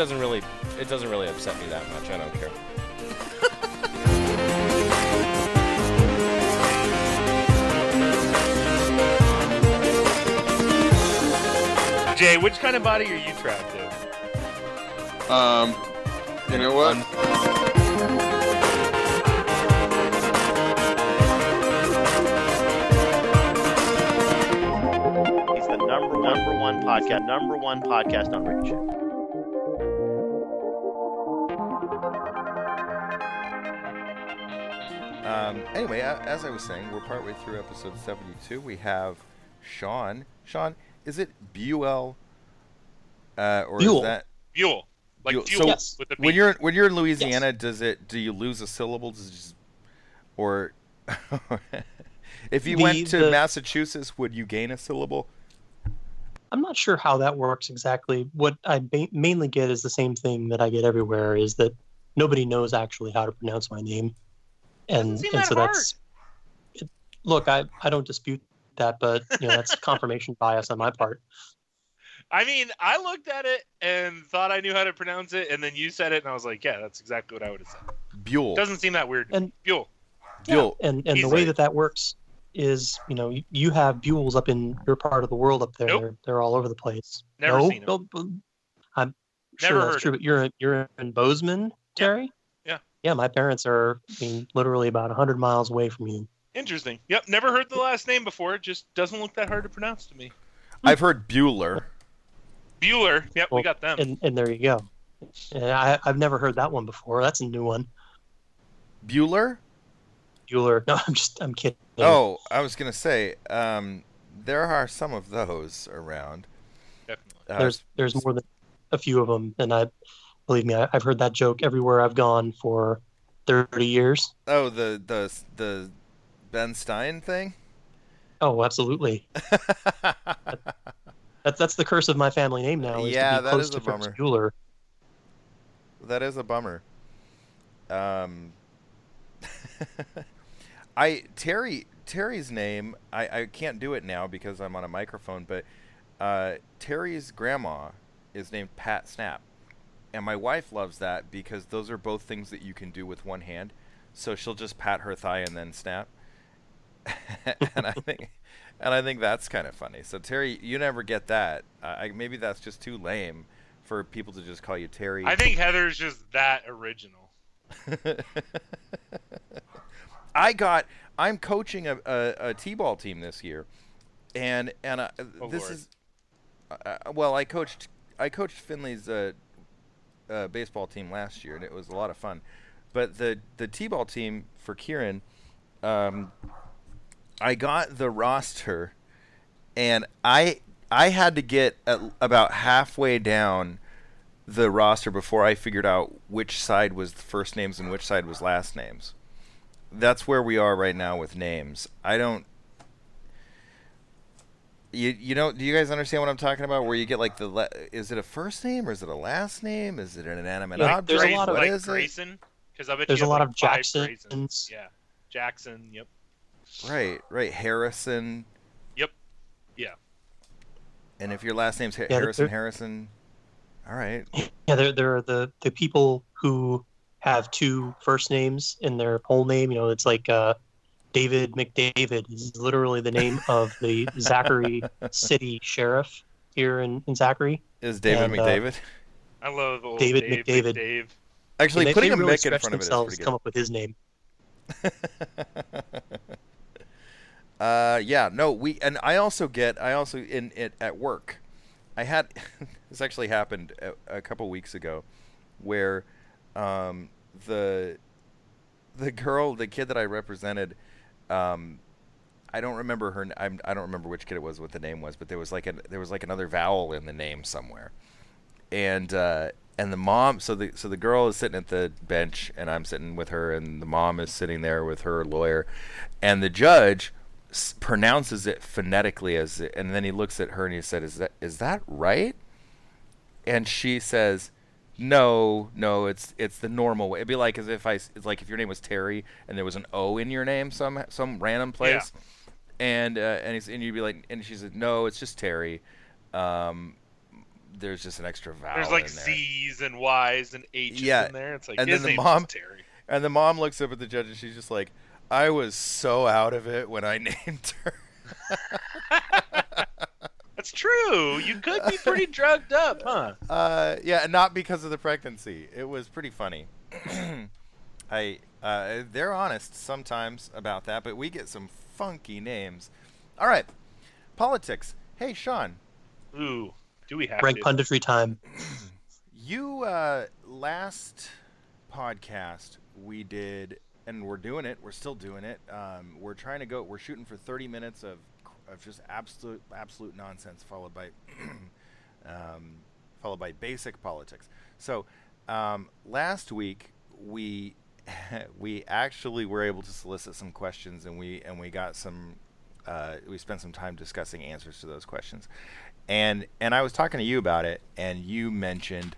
it, it doesn't really it doesn't really upset me that much. I don't care. Jay, which kind of body are you trapped in? Um, you know what? He's the number number one podcast, number one podcast on Ricochet. Anyway, as I was saying, we're partway through episode 72. We have Shawn. Shawn, is it Buell? Uh, or Buell. is that Buell, like Buell. fuel So, with the when you're when you're in Louisiana, does it do you lose a syllable? Does it just, or if you The- went to the- Massachusetts, would you gain a syllable? I'm not sure how that works exactly. What I ba- mainly get is the same thing that I get everywhere: is that nobody knows actually how to pronounce my name, and seem and that so that's. It, look, I I don't dispute that, but you know that's confirmation bias on my part. I mean, I looked at it and thought I knew how to pronounce it, and then you said it, and I was like, yeah, that's exactly what I would have said. Buell. Doesn't seem that weird. And- Buell. Buell. And and He's the way right. that that works is, you know, you, you have Buells up in your part of the world up there. Nope. They're, they're all over the place. Never no, seen 'em. no, b- I'm Never sure heard that's true. But you're you're in Bozeman, Terry. Yeah. Yeah, my parents are I mean, literally about hundred miles away from you. Interesting. Yep, never heard the last name before. It just doesn't look that hard to pronounce to me. I've heard Bueller. Bueller. Yep, we got them. And and there you go. And I I've never heard that one before. That's a new one. Bueller? Bueller. No, I'm just I'm kidding. Oh, I was gonna say, um, there are some of those around. Definitely. Uh, there's there's more than a few of them, and I believe me, I, I've heard that joke everywhere I've gone for thirty years. oh the the the Ben Stein thing. Oh, absolutely. That's that's the curse of my family name now. Is Yeah, to be that close is to a Ferris bummer. Bueller. That is a bummer. Um, I Terry Terry's name. I, I can't do it now because I'm on a microphone. But uh, Terry's grandma is named Pat Snap, and my wife loves that because those are both things that you can do with one hand. So she'll just pat her thigh and then snap. and I think, and I think that's kind of funny. So Terry, you never get that. Uh, I, maybe that's just too lame for people to just call you Terry. I think Heather's just that original. I got. I'm coaching a, a, a t-ball team this year, and and uh, Oh, this Lord. is. Uh, well, I coached I coached Finley's uh, baseball team last year, and it was a lot of fun. But the the t-ball team for Kieran, um, I got the roster, and I I had to get about halfway down the roster before I figured out which side was the first names and which side was last names. That's where we are right now with names. I don't. You you know? Do you guys understand what I'm talking about? Where you get like the le- is it a first name or is it a last name? Is it an inanimate Yeah, object? there's a lot of- What like? Grayson, because I bet There's you a lot like of Jacksons. Graysons. Yeah, Jackson. Yep. Right, right. Harrison. Yep. Yeah. And if your last name's ha- Yeah, Harrison, Harrison. All right. Yeah, there there are the the people who have two first names in their whole name. You know, it's like uh, David McDavid is literally the name of the Zachary City Sheriff here in, in Zachary. Is David And, uh, McDavid? I love old David Dave, McDavid. Dave. Actually, And they, putting they a really Mick in front of it is themselves pretty to come up with his name. uh, yeah, no, we and I also get I also in it at work. I had this actually happened a, a couple weeks ago, where um, the the girl, the kid that I represented, um, I don't remember her. I'm, I don't remember which kid it was, what the name was, but there was like a there was like another vowel in the name somewhere, and uh, and the mom. So the so the girl is sitting at the bench, and I'm sitting with her, and the mom is sitting there with her lawyer, and the judge s- pronounces it phonetically as, and then he looks at her and he said, "Is that is that right?" And she says, "No, no, it's it's the normal way. It'd be like as if I it's like if your name was Terry and there was an O in your name, some some random place." And uh, and he's and you'd be like, and she said, "No, it's just Terry." Um, there's just an extra vowel. There's like there. Z's and Y's and H's Yeah, in there. It's like and his then the mom- Terry. And the mom looks up at the judge and she's just like, I was so out of it when I named her. That's true. You could be pretty drugged up, huh? Uh, yeah, not because of the pregnancy. It was pretty funny. I uh, they're honest sometimes about that, but we get some funky names. All right, politics. Hey, Shawn, Ooh, do we have Rank to? punditry time. you uh, last podcast we did, and we're doing it. We're still doing it. Um, we're trying to go. We're shooting for 30 minutes of of just absolute absolute nonsense, followed by um, followed by basic politics. So um, last week we we actually were able to solicit some questions, and we and we got some. Uh, we spent some time discussing answers to those questions, and and I was talking to you about it, and you mentioned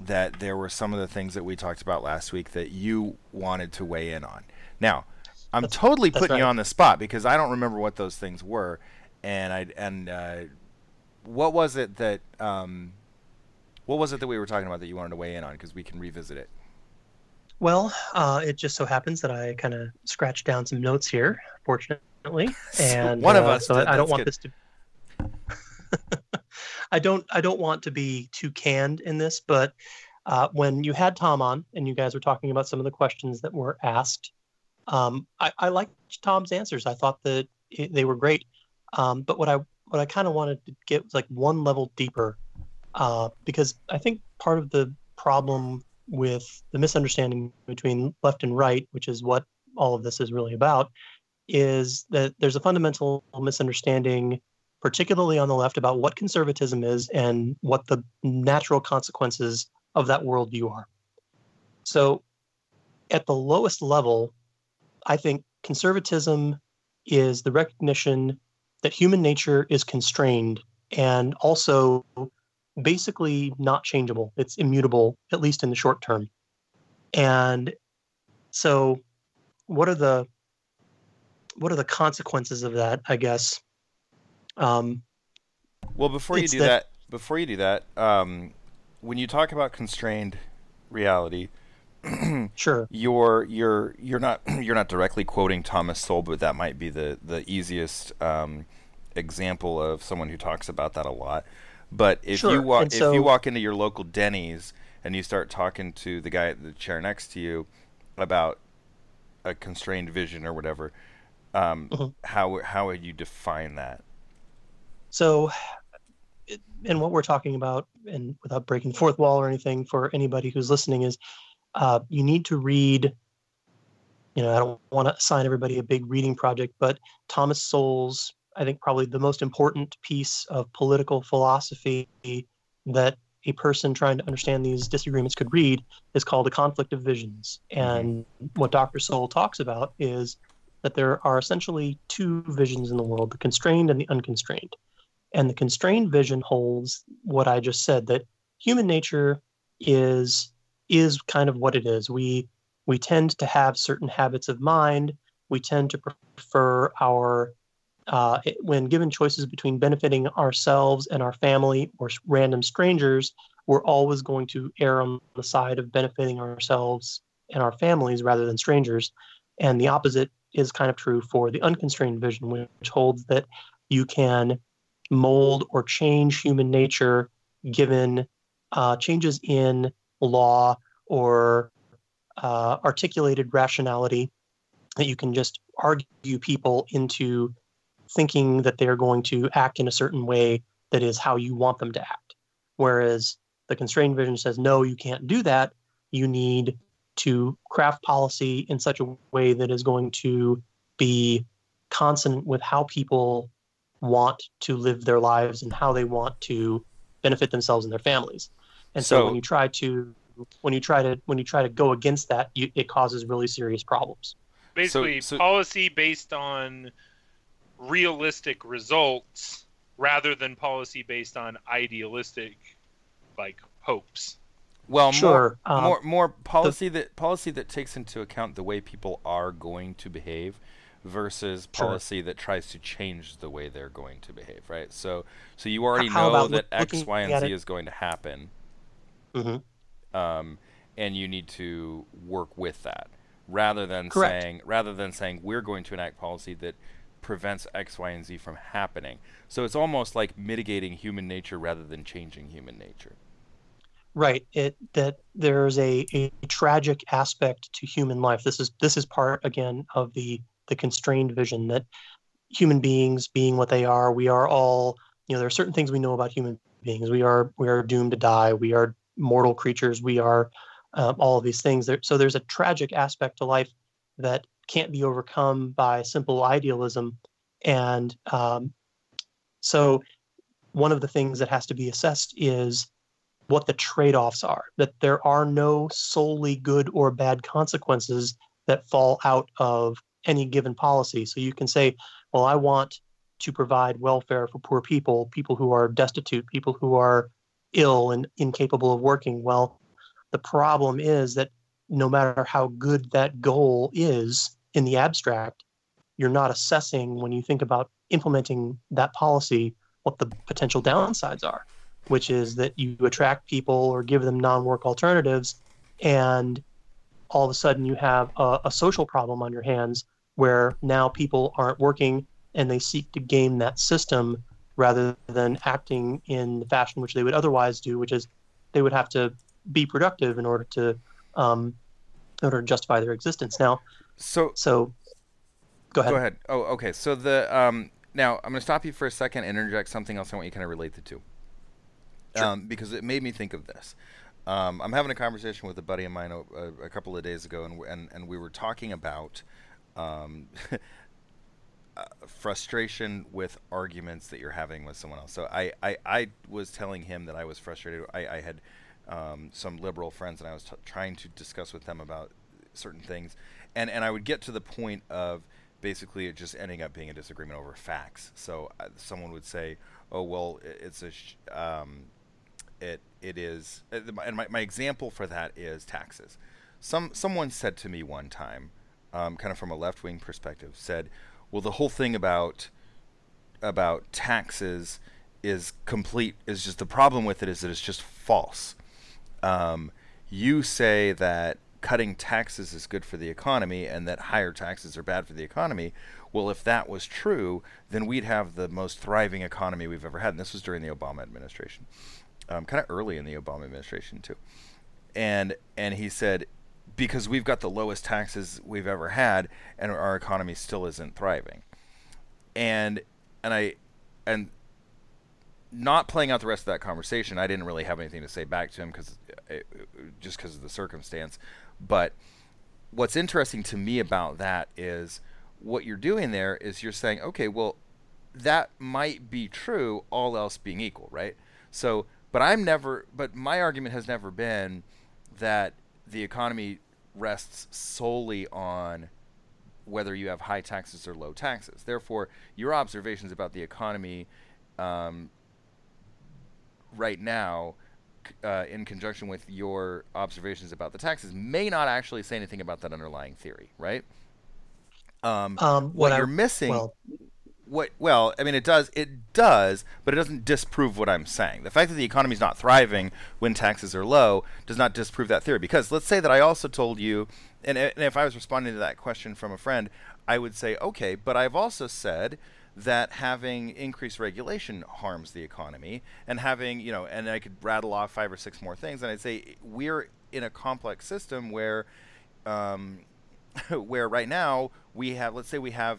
that there were some of the things that we talked about last week that you wanted to weigh in on. Now, I'm totally putting you on the spot because I don't remember what those things were, and I and uh, what was it that um, what was it that we were talking about that you wanted to weigh in on because we can revisit it. Well, uh, it just so happens that I kind of scratched down some notes here, fortunately, and One of uh, us So did, I don't want good. this to. I don't. I don't want to be too canned in this, but uh, when you had Tom on and you guys were talking about some of the questions that were asked, um, I, I liked Tom's answers. I thought that it, they were great. Um, but what I what I kind of wanted to get was like one level deeper, uh, because I think part of the problem with the misunderstanding between left and right, which is what all of this is really about, is that there's a fundamental misunderstanding, particularly on the left, about what conservatism is and what the natural consequences of that worldview are. So, at the lowest level, I think conservatism is the recognition that human nature is constrained and also basically not changeable. It's immutable, at least in the short term. And so, what are the what are the consequences of that? I guess. Um, Well, before you do the- that, before you do that, um, when you talk about constrained reality, sure. you're you're you're not you're not directly quoting Thomas Sowell, but that might be the the easiest um, example of someone who talks about that a lot. But if you walk and if you walk into your local Denny's and you start talking to the guy at the chair next to you about a constrained vision or whatever, um, Mhm. how how would you define that? So, and what we're talking about, and without breaking fourth wall or anything for anybody who's listening, is uh, you need to read. You know, I don't want to assign everybody a big reading project, but Thomas Sowell's, I think, probably the most important piece of political philosophy that a person trying to understand these disagreements could read is called A Conflict of Visions. And what Dr. Sowell talks about is that there are essentially two visions in the world the constrained and the unconstrained. And the constrained vision holds what I just said that human nature is is kind of what it is. We we tend to have certain habits of mind. We tend to prefer our uh, when given choices between benefiting ourselves and our family or random strangers, we're always going to err on the side of benefiting ourselves and our families rather than strangers. And the opposite is kind of true for the unconstrained vision, which holds that you can mold or change human nature given uh, changes in law or uh, articulated rationality that you can just argue people into thinking that they're going to act in a certain way that is how you want them to act. Whereas the constrained vision says, no, you can't do that. You need to craft policy in such a way that is going to be consonant with how people want to live their lives and how they want to benefit themselves and their families. And so, So- when you try to when you try to when you try to go against that, you, it causes really serious problems. Basically, so- policy based on realistic results rather than policy based on idealistic like hopes. Well, Sure, more, um, more more policy that policy that takes into account the way people are going to behave versus Sure. policy that tries to change the way they're going to behave, right? So, so you already how know that look- X, looking Y, and Z it- is going to happen, Mhm. um, and you need to work with that rather than Correct. saying rather than saying we're going to enact policy that prevents X, Y, and Z from happening. So it's almost like mitigating human nature rather than changing human nature. Right. It that there's a, a tragic aspect to human life. This is this is part again of the the constrained vision that human beings being what they are, we are all you know, there are certain things we know about human beings. We are we are doomed to die. We are mortal creatures. We are um, all of these things. So there's a tragic aspect to life that can't be overcome by simple idealism. And um, so one of the things that has to be assessed is what the trade-offs are that there are no solely good or bad consequences that fall out of any given policy so you can say well i want to provide welfare for poor people people who are destitute people who are ill and incapable of working. Well the problem is that no matter how good that goal is in the abstract you're not assessing when you think about implementing that policy what the potential downsides are which is that you attract people or give them non-work alternatives and all of a sudden you have a, a social problem on your hands where now people aren't working and they seek to game that system rather than acting in the fashion which they would otherwise do which is they would have to be productive in order to um, in order to justify their existence now So so go ahead, Go ahead. Oh, okay. So the um, now I'm going to stop you for a second and interject something else I want you to kind of relate the two, um, because it made me think of this. Um, I'm having a conversation with a buddy of mine a, a couple of days ago, and and, and we were talking about um, frustration with arguments that you're having with someone else. So I, I, I was telling him that I was frustrated. I, I had um, some liberal friends, and I was t- trying to discuss with them about certain things, and and I would get to the point of basically it just ending up being a disagreement over facts. So uh, someone would say, "Oh well, i- it's a." Sh- um, it it is uh, and my, my example for that is taxes some someone said to me one time um, kind of from a left wing perspective said well the whole thing about about taxes is complete is just the problem with it is that it's just false um, you say that cutting taxes is good for the economy and that higher taxes are bad for the economy. Well, if that was true, then we'd have the most thriving economy we've ever had. And this was during the Obama administration, um, kind of early in the Obama administration too. And and he said, because we've got the lowest taxes we've ever had, and our economy still isn't thriving. And and I and not playing out the rest of that conversation, I didn't really have anything to say back to him because uh, just because of the circumstance. But what's interesting to me about that is what you're doing there is you're saying, okay, well, that might be true, all else being equal, right? So, but I'm never, but my argument has never been that the economy rests solely on whether you have high taxes or low taxes. Therefore, your observations about the economy um, right now, uh, in conjunction with your observations about the taxes, may not actually say anything about that underlying theory, right? Um, um, what what I- you're missing, well what? Well, I mean, it does, it does, but it doesn't disprove what I'm saying. The fact that the economy is not thriving when taxes are low does not disprove that theory. Because let's say that I also told you, and, and if I was responding to that question from a friend, I would say, okay, but I've also said that having increased regulation harms the economy, and having, you know, and I could rattle off five or six more things, and I'd say we're in a complex system where, um, where right now we have, let's say we have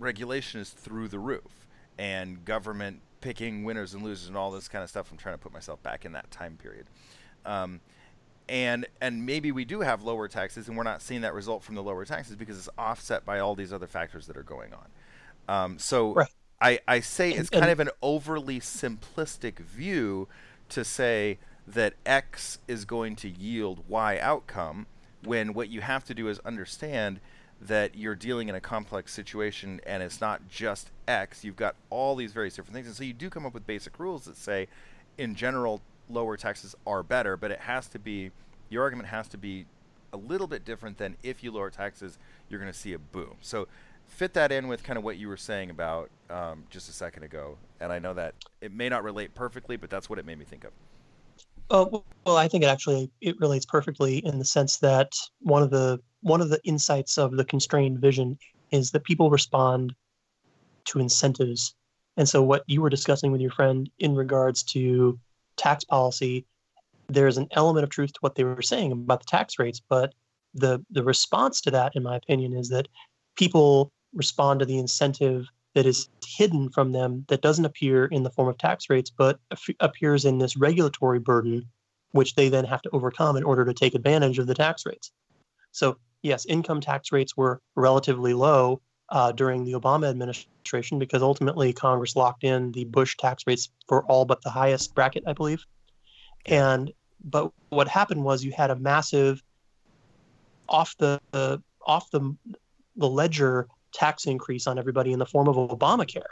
regulation is through the roof and government picking winners and losers and all this kind of stuff. I'm trying to put myself back in that time period. Um, and and maybe we do have lower taxes and we're not seeing that result from the lower taxes because it's offset by all these other factors that are going on. Um, so Right. I, I say And- it's kind of an overly simplistic view to say that X is going to yield Y outcome when what you have to do is understand that you're dealing in a complex situation and it's not just X. You've got all these various different things. And so you do come up with basic rules that say, in general, lower taxes are better, but it has to be, your argument has to be a little bit different than if you lower taxes, you're going to see a boom. So fit that in with kind of what you were saying about um, just a second ago, and I know that it may not relate perfectly, but that's what it made me think of. Oh well, I think it actually it relates perfectly in the sense that one of the one of the insights of the constrained vision is that people respond to incentives, and so what you were discussing with your friend in regards to tax policy, there's an element of truth to what they were saying about the tax rates, but the the response to that, in my opinion, is that people respond to the incentive that is hidden from them that doesn't appear in the form of tax rates, but ap- appears in this regulatory burden, which they then have to overcome in order to take advantage of the tax rates. So, yes, income tax rates were relatively low uh, during the Obama administration because ultimately Congress locked in the Bush tax rates for all but the highest bracket, I believe. And but what happened was you had a massive off the, the off the the ledger tax increase on everybody in the form of Obamacare.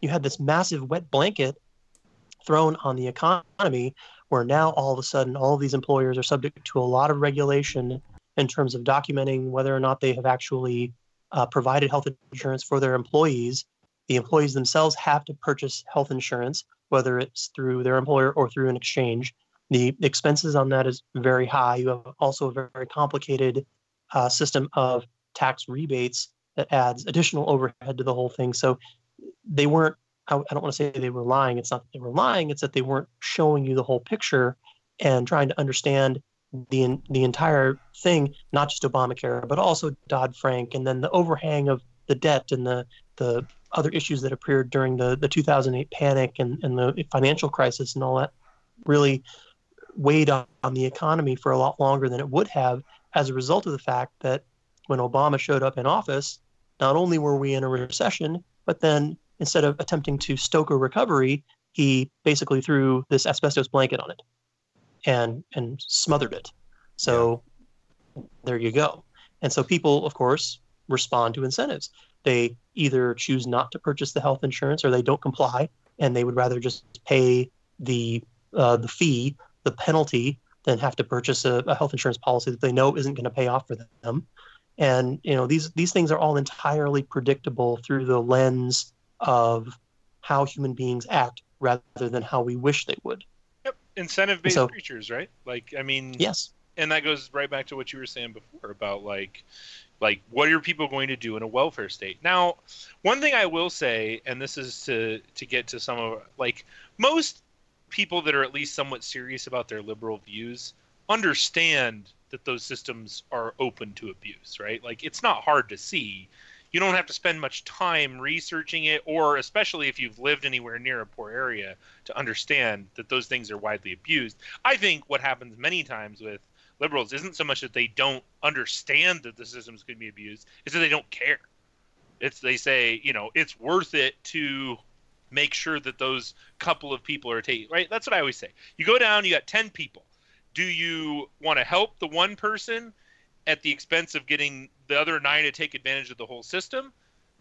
You had this massive wet blanket thrown on the economy where now all of a sudden all of these employers are subject to a lot of regulation in terms of documenting whether or not they have actually uh, provided health insurance for their employees. The employees themselves have to purchase health insurance, whether it's through their employer or through an exchange. The expenses on that is very high. You have also a very complicated uh, system of tax rebates that adds additional overhead to the whole thing. So they weren't, I, I don't want to say they were lying. It's not that they were lying, it's that they weren't showing you the whole picture and trying to understand the the entire thing, not just Obamacare, but also Dodd Frank, and then the overhang of the debt and the the other issues that appeared during the, the 2008 panic and, and the financial crisis and all that really weighed on, on the economy for a lot longer than it would have as a result of the fact that when Obama showed up in office, not only were we in a recession, but then instead of attempting to stoke a recovery, he basically threw this asbestos blanket on it and and smothered it. So yeah. there you go. And so people, of course, respond to incentives. They either choose not to purchase the health insurance or they don't comply, and they would rather just pay the uh, the fee, the penalty, than have to purchase a, a health insurance policy that they know isn't going to pay off for them and you know these these things are all entirely predictable through the lens of how human beings act rather than how we wish they would. Yep. Incentive based so, creatures right? Like i mean yes. and that goes right back to what you were saying before about like like what are people going to do in a welfare state? Now one thing i will say and this is to to get to some of like most people that are at least somewhat serious about their liberal views understand that those systems are open to abuse, right? Like it's not hard to see. You don't have to spend much time researching it, or especially if you've lived anywhere near a poor area, to understand that those things are widely abused. I think what happens many times with liberals isn't so much that they don't understand that the systems could be abused, is that they don't care. It's they say, you know, it's worth it to make sure that those couple of people are taken right. That's what I always say. You go down, you got ten people do you want to help the one person at the expense of getting the other nine to take advantage of the whole system?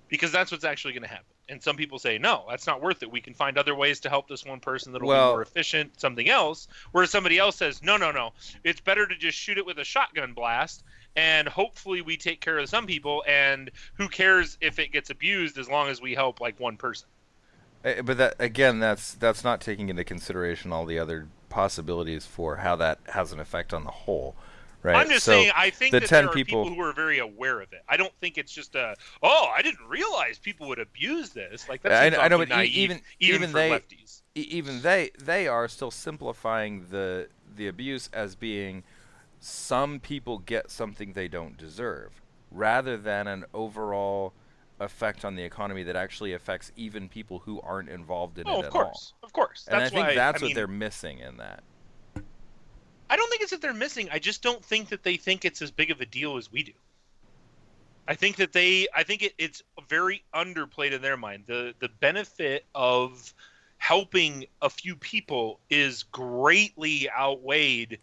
Because that's what's actually going to happen. And some people say, no, that's not worth it. We can find other ways to help this one person that'll well, be more efficient, something else. Whereas somebody else says, no, no, no. It's better to just shoot it with a shotgun blast and hopefully we take care of some people and who cares if it gets abused as long as we help like one person eh, but that again that's that's not taking into consideration all the other possibilities for how that has an effect on the whole. Right. I'm just so saying. I think the that 10 there are people... people who are very aware of it. I don't think it's just a oh, I didn't realize people would abuse this. Like that's I, I know, but naive, even even, even they lefties. even they they are still simplifying the the abuse as being some people get something they don't deserve, rather than an overall effect on the economy that actually affects even people who aren't involved in oh, it at course. all. Of course, and I think why, that's I what mean, they're missing in that. I don't think it's that they're missing. I just don't think that they think it's as big of a deal as we do. I think that they, I think it, it's very underplayed in their mind. The the benefit of helping a few people is greatly outweighed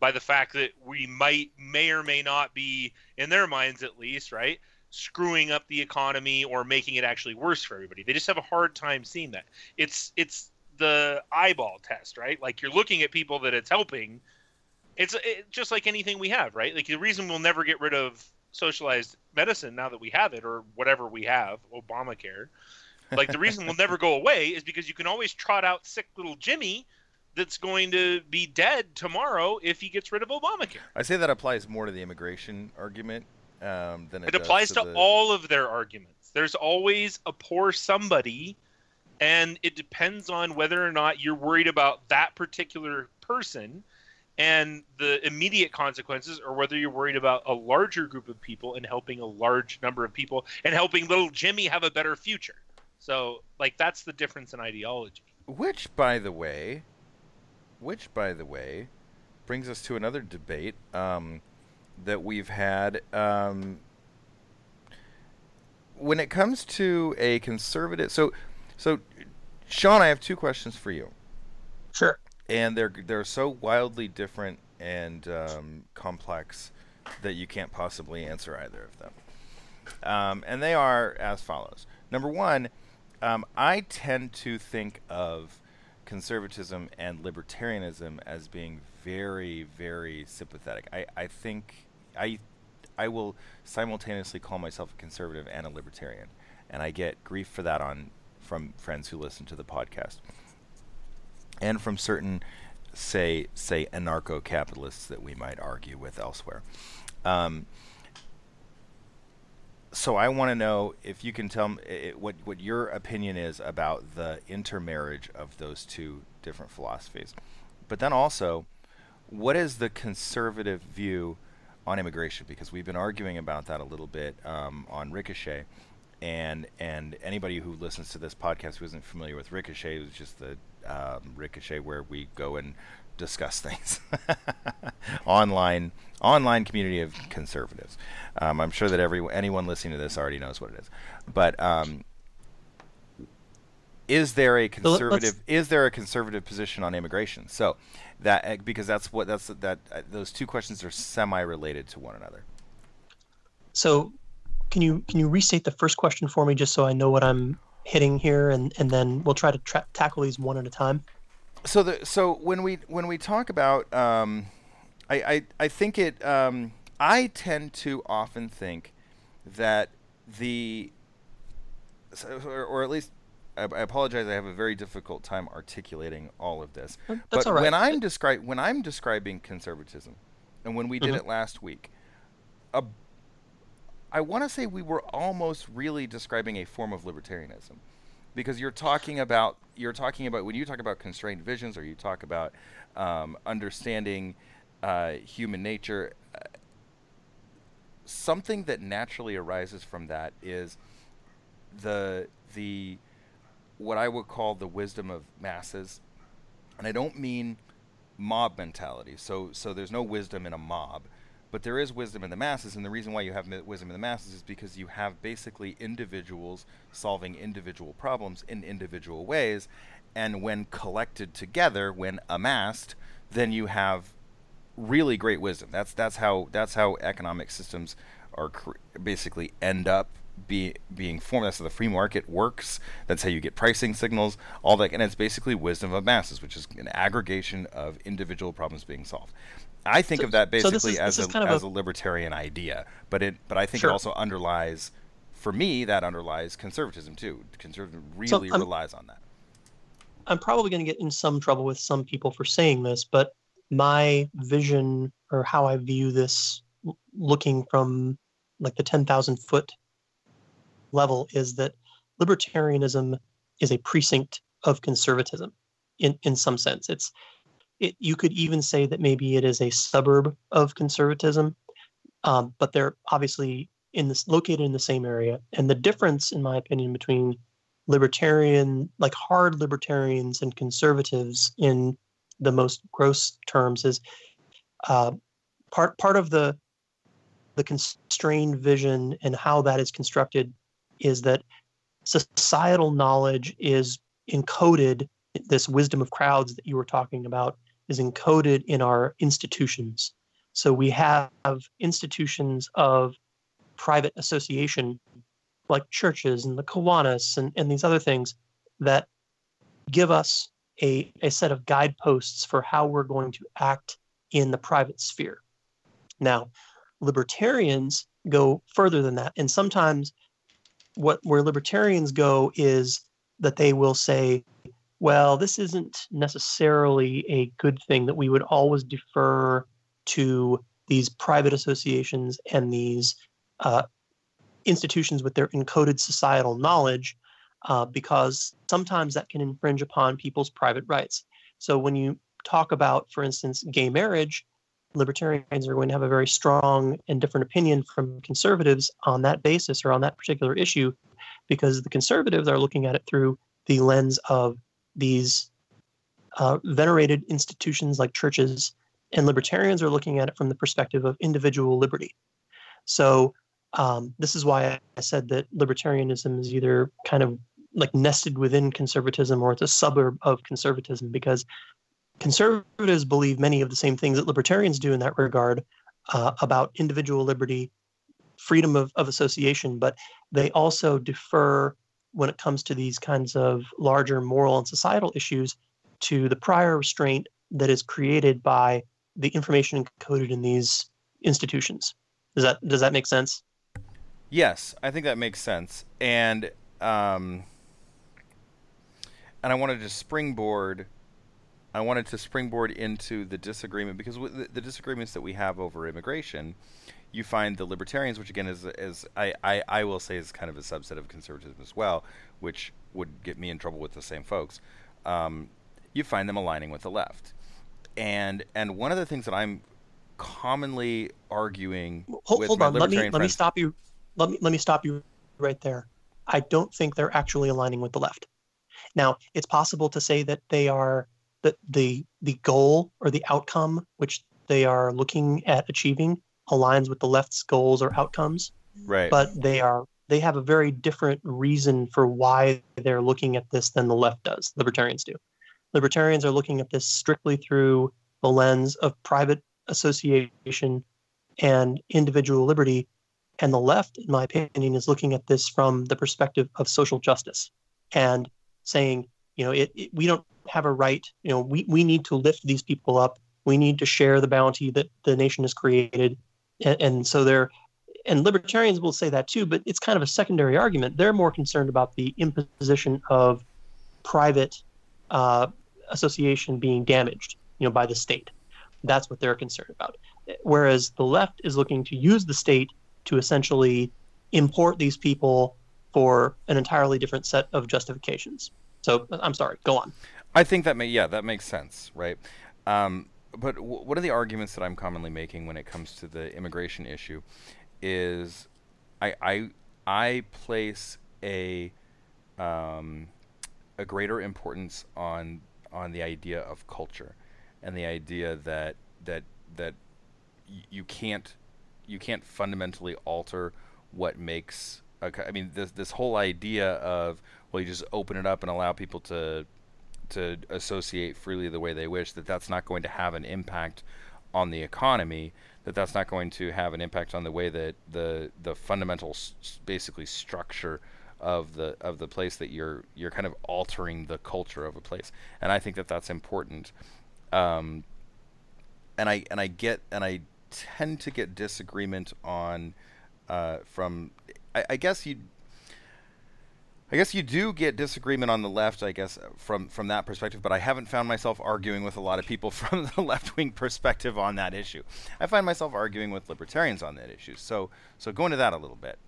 by the fact that we might may or may not be in their minds at least right screwing up the economy or making it actually worse for everybody. They just have a hard time seeing that. It's it's the eyeball test, right? Like you're looking at people that it's helping. It's it, just like anything we have, right? Like the reason we'll never get rid of socialized medicine now that we have it or whatever we have, Obamacare. Like the reason we'll never go away is because you can always trot out sick little Jimmy that's going to be dead tomorrow if he gets rid of Obamacare. I say that applies more to the immigration argument um, than it, It applies to the- all of their arguments. There's always a poor somebody, and it depends on whether or not you're worried about that particular person and the immediate consequences, or whether you're worried about a larger group of people and helping a large number of people and helping little Jimmy have a better future. So, like, that's the difference in ideology. Which, by the way, which, by the way, brings us to another debate um, that we've had. Um, when it comes to a conservative, so, so, Shawn, I have two questions for you, Sure. and they're they're so wildly different and um, complex that you can't possibly answer either of them. Um, and they are as follows. Number one, um, I tend to think of conservatism and libertarianism as being very, very sympathetic. I, I think I I will simultaneously call myself a conservative and a libertarian, and I get grief for that on from friends who listen to the podcast, and from certain say say anarcho-capitalists that we might argue with elsewhere. Um, so I want to know if you can tell me what what your opinion is about the intermarriage of those two different philosophies, but then also, what is the conservative view on immigration? Because we've been arguing about that a little bit um, on Ricochet, and and anybody who listens to this podcast who isn't familiar with Ricochet, it's just the um, Ricochet where we go and discuss things online online community of conservatives. Um, I'm sure that every anyone listening to this already knows what it is, but um, is there a let's- conservative is there a conservative position on immigration? So that uh, because that's what that's that uh, those two questions are semi related to one another. So, can you can you restate the first question for me, just so I know what I'm hitting here, and and then we'll try to tra- tackle these one at a time. so the so when we when we talk about um, I, I I think it um, I tend to often think that the or, or at least I, I apologize I have a very difficult time articulating all of this. That's but all right. when I'm describe when I'm describing conservatism, and when we did Mhm. it last week, a, I want to say we were almost really describing a form of libertarianism, because you're talking about you're talking about when you talk about constrained visions or you talk about um, understanding uh, human nature. Uh, something that naturally arises from that is the the what I would call the wisdom of masses, and I don't mean mob mentality. So so there's no wisdom in a mob, but there is wisdom in the masses, and the reason why you have wisdom in the masses is because you have basically individuals solving individual problems in individual ways, and when collected together, when amassed, then you have really great wisdom. That's that's how that's how economic systems are basically end up be, being formed. That's how the free market works. That's how you get pricing signals. All that, and it's basically wisdom of masses, which is an aggregation of individual problems being solved. I think So- of that so basically is- as a kind of as a- a libertarian idea, but it but I think Sure. it also underlies. For me, that underlies conservatism too. Conservatism really I'm- relies on that. I'm probably going to get in some trouble with some people for saying this, but my vision or how I view this looking from like the 10,000 foot level is that libertarianism is a precinct of conservatism in, in some sense. It's it, you could even say that maybe it is a suburb of conservatism, um, but they're obviously in this located in the same area. And the difference, in my opinion, between libertarian, like hard libertarians and conservatives in the most gross terms is uh, part part of the the constrained vision and how that is constructed is that societal knowledge is encoded this wisdom of crowds that you were talking about is encoded in our institutions so we have institutions of private association like churches and the Kiwanis and, and these other things that give us a, a set of guideposts for how we're going to act in the private sphere. Now, libertarians go further than that. And sometimes what where libertarians go is that they will say, well, this isn't necessarily a good thing that we would always defer to these private associations and these uh, institutions with their encoded societal knowledge uh, because sometimes that can infringe upon people's private rights. So when you talk about, for instance, gay marriage, libertarians are going to have a very strong and different opinion from conservatives on that basis or on that particular issue because the conservatives are looking at it through the lens of these uh, venerated institutions like churches, and libertarians are looking at it from the perspective of individual liberty. So, um, this is why I said that libertarianism is either kind of like nested within conservatism or it's a suburb of conservatism because conservatives believe many of the same things that libertarians do in that regard uh, about individual liberty, freedom of, of association, but they also defer when it comes to these kinds of larger moral and societal issues to the prior restraint that is created by the information encoded in these institutions. Does that does that make sense? Yes, I think that makes sense. And um, and I wanted to springboard. I wanted to springboard into the disagreement because the, the disagreements that we have over immigration, you find the libertarians, which again is, is I, I, I will say is kind of a subset of conservatism as well, which would get me in trouble with the same folks. Um, you find them aligning with the left, and and one of the things that I'm commonly arguing hold, hold on let me libertarian let me stop you let me let me stop you right there i don't think they're actually aligning with the left now it's possible to say that they are that the the goal or the outcome which they are looking at achieving aligns with the left's goals or outcomes right. but they are they have a very different reason for why they're looking at this than the left does libertarians do libertarians are looking at this strictly through the lens of private association and individual liberty and the left in my opinion is looking at this from the perspective of social justice and saying you know it, it, we don't have a right you know we, we need to lift these people up. We need to share the bounty that the nation has created. And, and so they're and libertarians will say that too but it's kind of a secondary argument. They're more concerned about the imposition of private uh, association being damaged you know by the state. That's what they're concerned about. Whereas the left is looking to use the state to essentially import these people for an entirely different set of justifications. So i'm sorry go on I think that may yeah that makes sense, right? Um, but w- one of the arguments that I'm commonly making when it comes to the immigration issue is I I I place a um, a greater importance on on the idea of culture and the idea that that that y- you can't you can't fundamentally alter what makes I mean this this whole idea of well you just open it up and allow people to to associate freely the way they wish that that's not going to have an impact on the economy that that's not going to have an impact on the way that the the fundamental basically structure of the of the place that you're you're kind of altering the culture of a place. And I think that that's important. Um, and I and I get and I tend to get disagreement on uh, from I, I guess you I guess you do get disagreement on the left, I guess, from from that perspective. But I haven't found myself arguing with a lot of people from the left wing perspective on that issue. I find myself arguing with libertarians on that issue. So so go into that a little bit.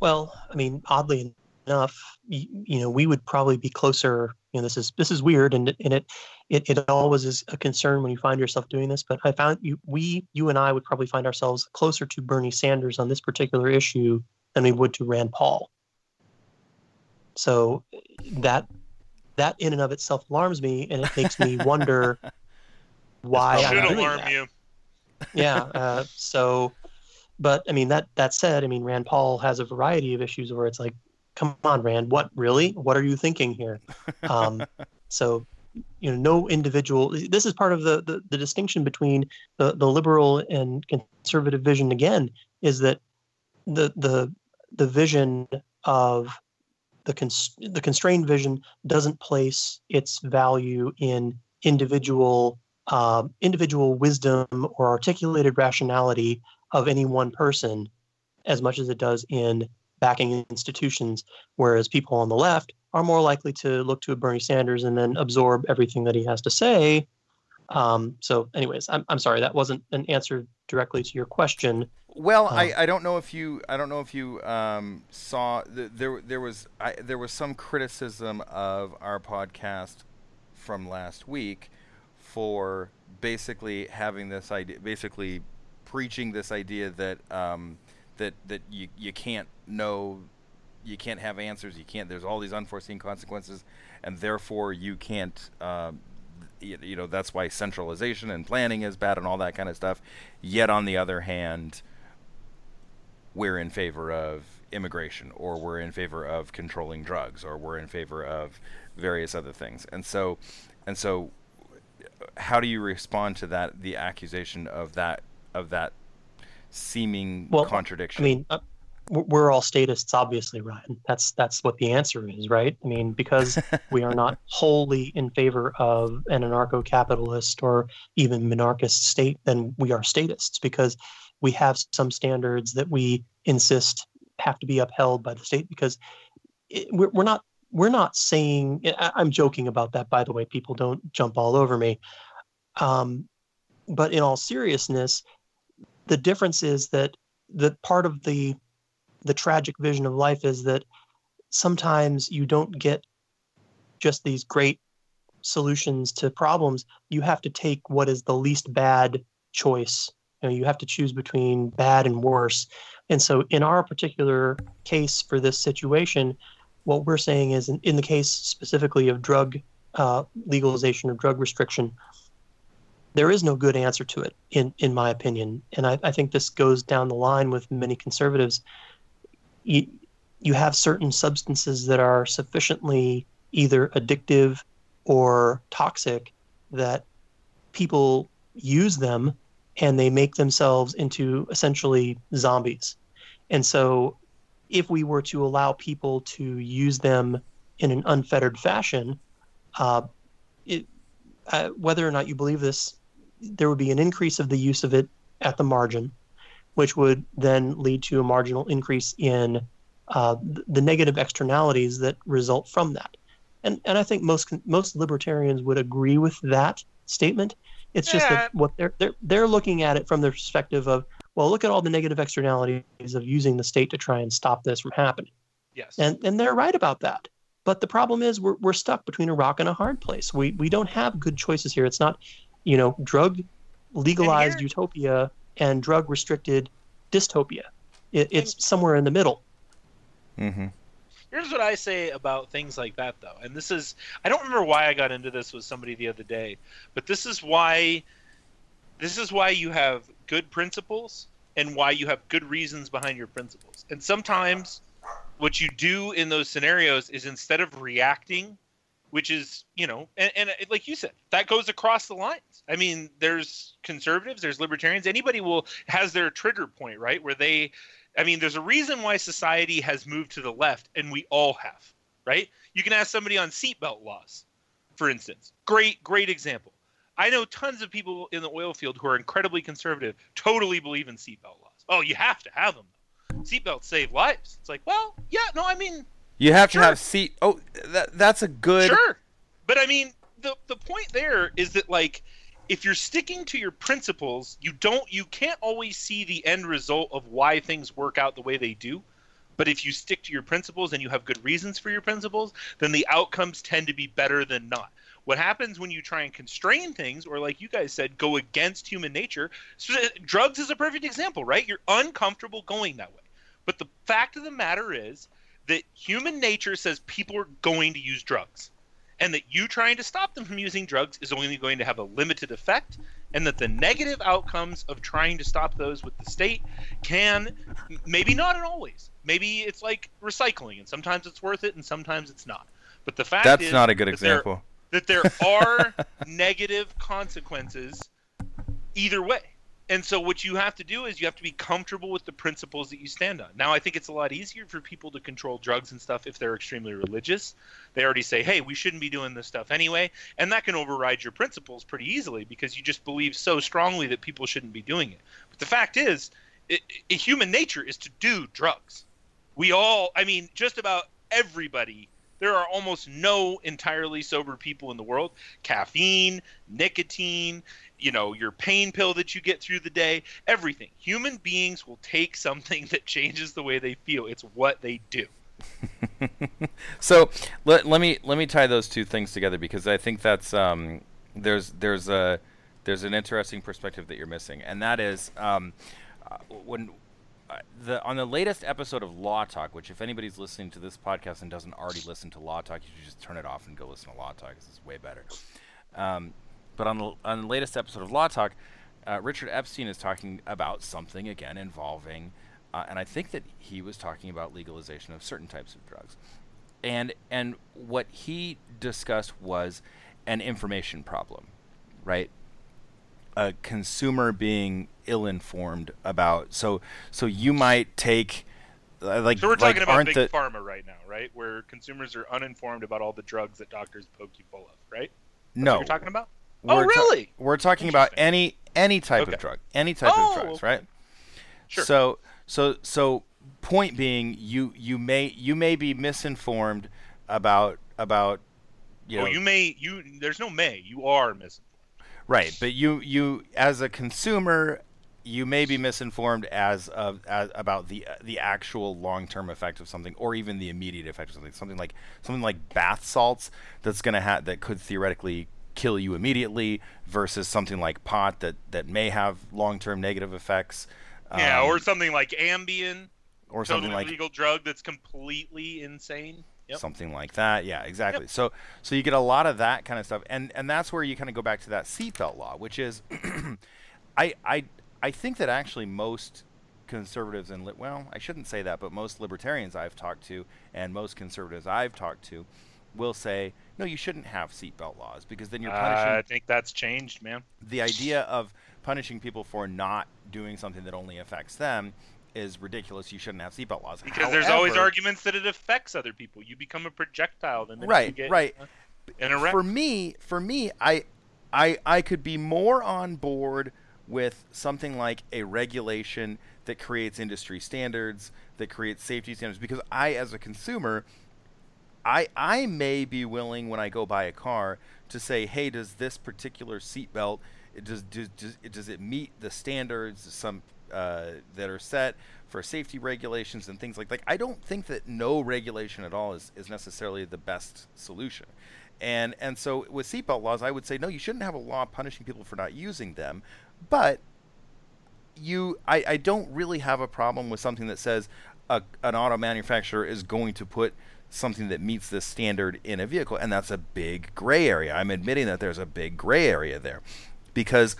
Well, I mean, oddly enough, you, you know, we would probably be closer. You know, this is this is weird, and and it, it it always is a concern when you find yourself doing this. But I found you, we, you and I would probably find ourselves closer to Bernie Sanders on this particular issue than we would to Rand Paul. So that that in and of itself alarms me, and it makes me wonder why Should I'm alarm that you. yeah. Uh, so, but I mean that that said, I mean Rand Paul has a variety of issues where it's like, come on, Rand, what really? What are you thinking here? Um, so, you know, no individual. This is part of the the, the distinction between the the liberal and conservative vision. Again, is that the the the vision of the cons- the constrained vision doesn't place its value in individual um, individual wisdom or articulated rationality of any one person as much as it does in backing institutions, whereas people on the left are more likely to look to Bernie Sanders and then absorb everything that he has to say. Um, so, anyways, I'm, I'm sorry that wasn't an answer directly to your question. Well, I, I don't know if you I don't know if you um, saw th- there there was I, there was some criticism of our podcast from last week for basically having this idea basically preaching this idea that um, that that you you can't know you can't have answers you can't there's all these unforeseen consequences and therefore you can't um, y- you know that's why centralization and planning is bad and all that kind of stuff. Yet on the other hand we're in favor of immigration or we're in favor of controlling drugs or we're in favor of various other things and so and so how do you respond to that the accusation of that of that seeming Well, contradiction I mean, uh, we're we're all statists, obviously, Ryan. That's that's what the answer is, right? I mean, because we are not wholly in favor of an anarcho-capitalist or even monarchist state, then we are statists because we have some standards that we insist have to be upheld by the state. Because it, we're, we're not we're not saying. I, I'm joking about that, by the way. People don't jump all over me. Um, but in all seriousness, the difference is that the part of the the tragic vision of life is that sometimes you don't get just these great solutions to problems you have to take what is the least bad choice you know you have to choose between bad and worse. And so in our particular case for this situation what we're saying is in, in the case specifically of drug uh, legalization or drug restriction there is no good answer to it in in my opinion. And I, I think this goes down the line with many conservatives. You, you have certain substances that are sufficiently either addictive or toxic that people use them and they make themselves into essentially zombies and so if we were to allow people to use them in an unfettered fashion uh, it, uh, whether or not you believe this there would be an increase of the use of it at the margin, which would then lead to a marginal increase in uh, the negative externalities that result from that. And and I think most most libertarians would agree with that statement. It's just that what they're they're they're looking at it from the perspective of well, look at all the negative externalities of using the state to try and stop this from happening. Yes. And and they're right about that. But the problem is we're we're stuck between a rock and a hard place. We we don't have good choices here. It's not, you know, drug legalized here- utopia and drug restricted dystopia. It, it's somewhere in the middle. mm-hmm. Here's what I say about things like that, though, and this is I don't remember why I got into this with somebody the other day, but this is why this is why you have good principles and why you have good reasons behind your principles. And sometimes what you do in those scenarios is instead of reacting, which is you know, and, and like you said, that goes across the lines. I mean, there's conservatives, there's libertarians. Anybody will has their trigger point, right, where they I mean, there's a reason why society has moved to the left, and we all have, right? You can ask somebody on seatbelt laws, for instance. Great, great example. I know tons of people in the oil field who are incredibly conservative, totally believe in seatbelt laws. Oh, you have to have them. Seatbelts save lives. It's like, well, yeah, no, I mean, you have Sure. to have seat oh that, that's a good Sure, but I mean, the the point there is that like, if you're sticking to your principles, you don't, you can't always see the end result of why things work out the way they do. But if you stick to your principles and you have good reasons for your principles, then the outcomes tend to be better than not. What happens when you try and constrain things, or like you guys said, go against human nature? So, uh, drugs is a perfect example, right? You're uncomfortable going that way. But the fact of the matter is that human nature says people are going to use drugs and that you trying to stop them from using drugs is only going to have a limited effect and that the negative outcomes of trying to stop those with the state can maybe not in always maybe it's like recycling and sometimes it's worth it and sometimes it's not. But the fact that's is not a good that there- example. that there are negative consequences either way and so what you have to do is you have to be comfortable with the principles that you stand on. Now I think it's a lot easier for people to control drugs and stuff if they're extremely religious. They already say, "Hey, we shouldn't be doing this stuff anyway," and that can override your principles pretty easily because you just believe so strongly that people shouldn't be doing it. But the fact is, it, it, human nature is to do drugs. We all, I mean, just about everybody there are almost no entirely sober people in the world. Caffeine, nicotine, you know, your pain pill that you get through the day, everything. Human beings will take something that changes the way they feel. It's what they do. so let, let me let me tie those two things together because I think that's um, there's there's a there's an interesting perspective that you're missing, and that is um, uh, when the on the latest episode of Law Talk, which if anybody's listening to this podcast and doesn't already listen to Law Talk, you should just turn it off and go listen to Law Talk. This is way better. Um, but on the on the latest episode of Law Talk, uh, Richard Epstein is talking about something again involving, uh, and I think that he was talking about legalization of certain types of drugs, and and what he discussed was an information problem, right? A consumer being ill-informed about so so you might take uh, like so we're talking like, about big the, pharma right now, right? Where consumers are uninformed about all the drugs that doctors poke you full of, right? That's no you're talking about. Oh, We're ta- really? we're talking about any any type Okay. of drug, any type Oh, of drugs, okay. right? Sure. So so so point being, you you may you may be misinformed about about you oh, know you may you. There's no may. You are missing. Right, but you you as a consumer. You may be misinformed as of as, about the the actual long term effect of something, or even the immediate effect of something. Something like something like bath salts that's have that could theoretically kill you immediately, versus something like pot that that may have long term negative effects. yeah, um, or something like Ambien, or something like legal drug that's completely insane. Yep. something like that. Yeah, exactly. So so you get a lot of that kind of stuff, and and that's where you kind of go back to that seatbelt law, which is, I I I think that actually most conservatives and li- well, I shouldn't say that, but most libertarians I've talked to and most conservatives I've talked to will say no, you shouldn't have seatbelt laws because then you're punishing Uh, I think that's changed, man. the idea of punishing people for not doing something that only affects them is ridiculous. You shouldn't have seatbelt laws Because there's always arguments that it affects other people. You become a projectile the minute you Right, get right. uh, in a wreck. for me for me i i i could be more on board with something like a regulation that creates industry standards that creates safety standards because i as a consumer i i may be willing when i go buy a car to say hey does this particular seatbelt does, does, does, does it meet the standards some uh, that are set for safety regulations and things like that. I don't think that no regulation at all is, is necessarily the best solution. And and so with seatbelt laws, I would say no, you shouldn't have a law punishing people for not using them, but you I, I don't really have a problem with something that says a, an auto manufacturer is going to put something that meets this standard in a vehicle and that's a big gray area i'm admitting that there's a big gray area there because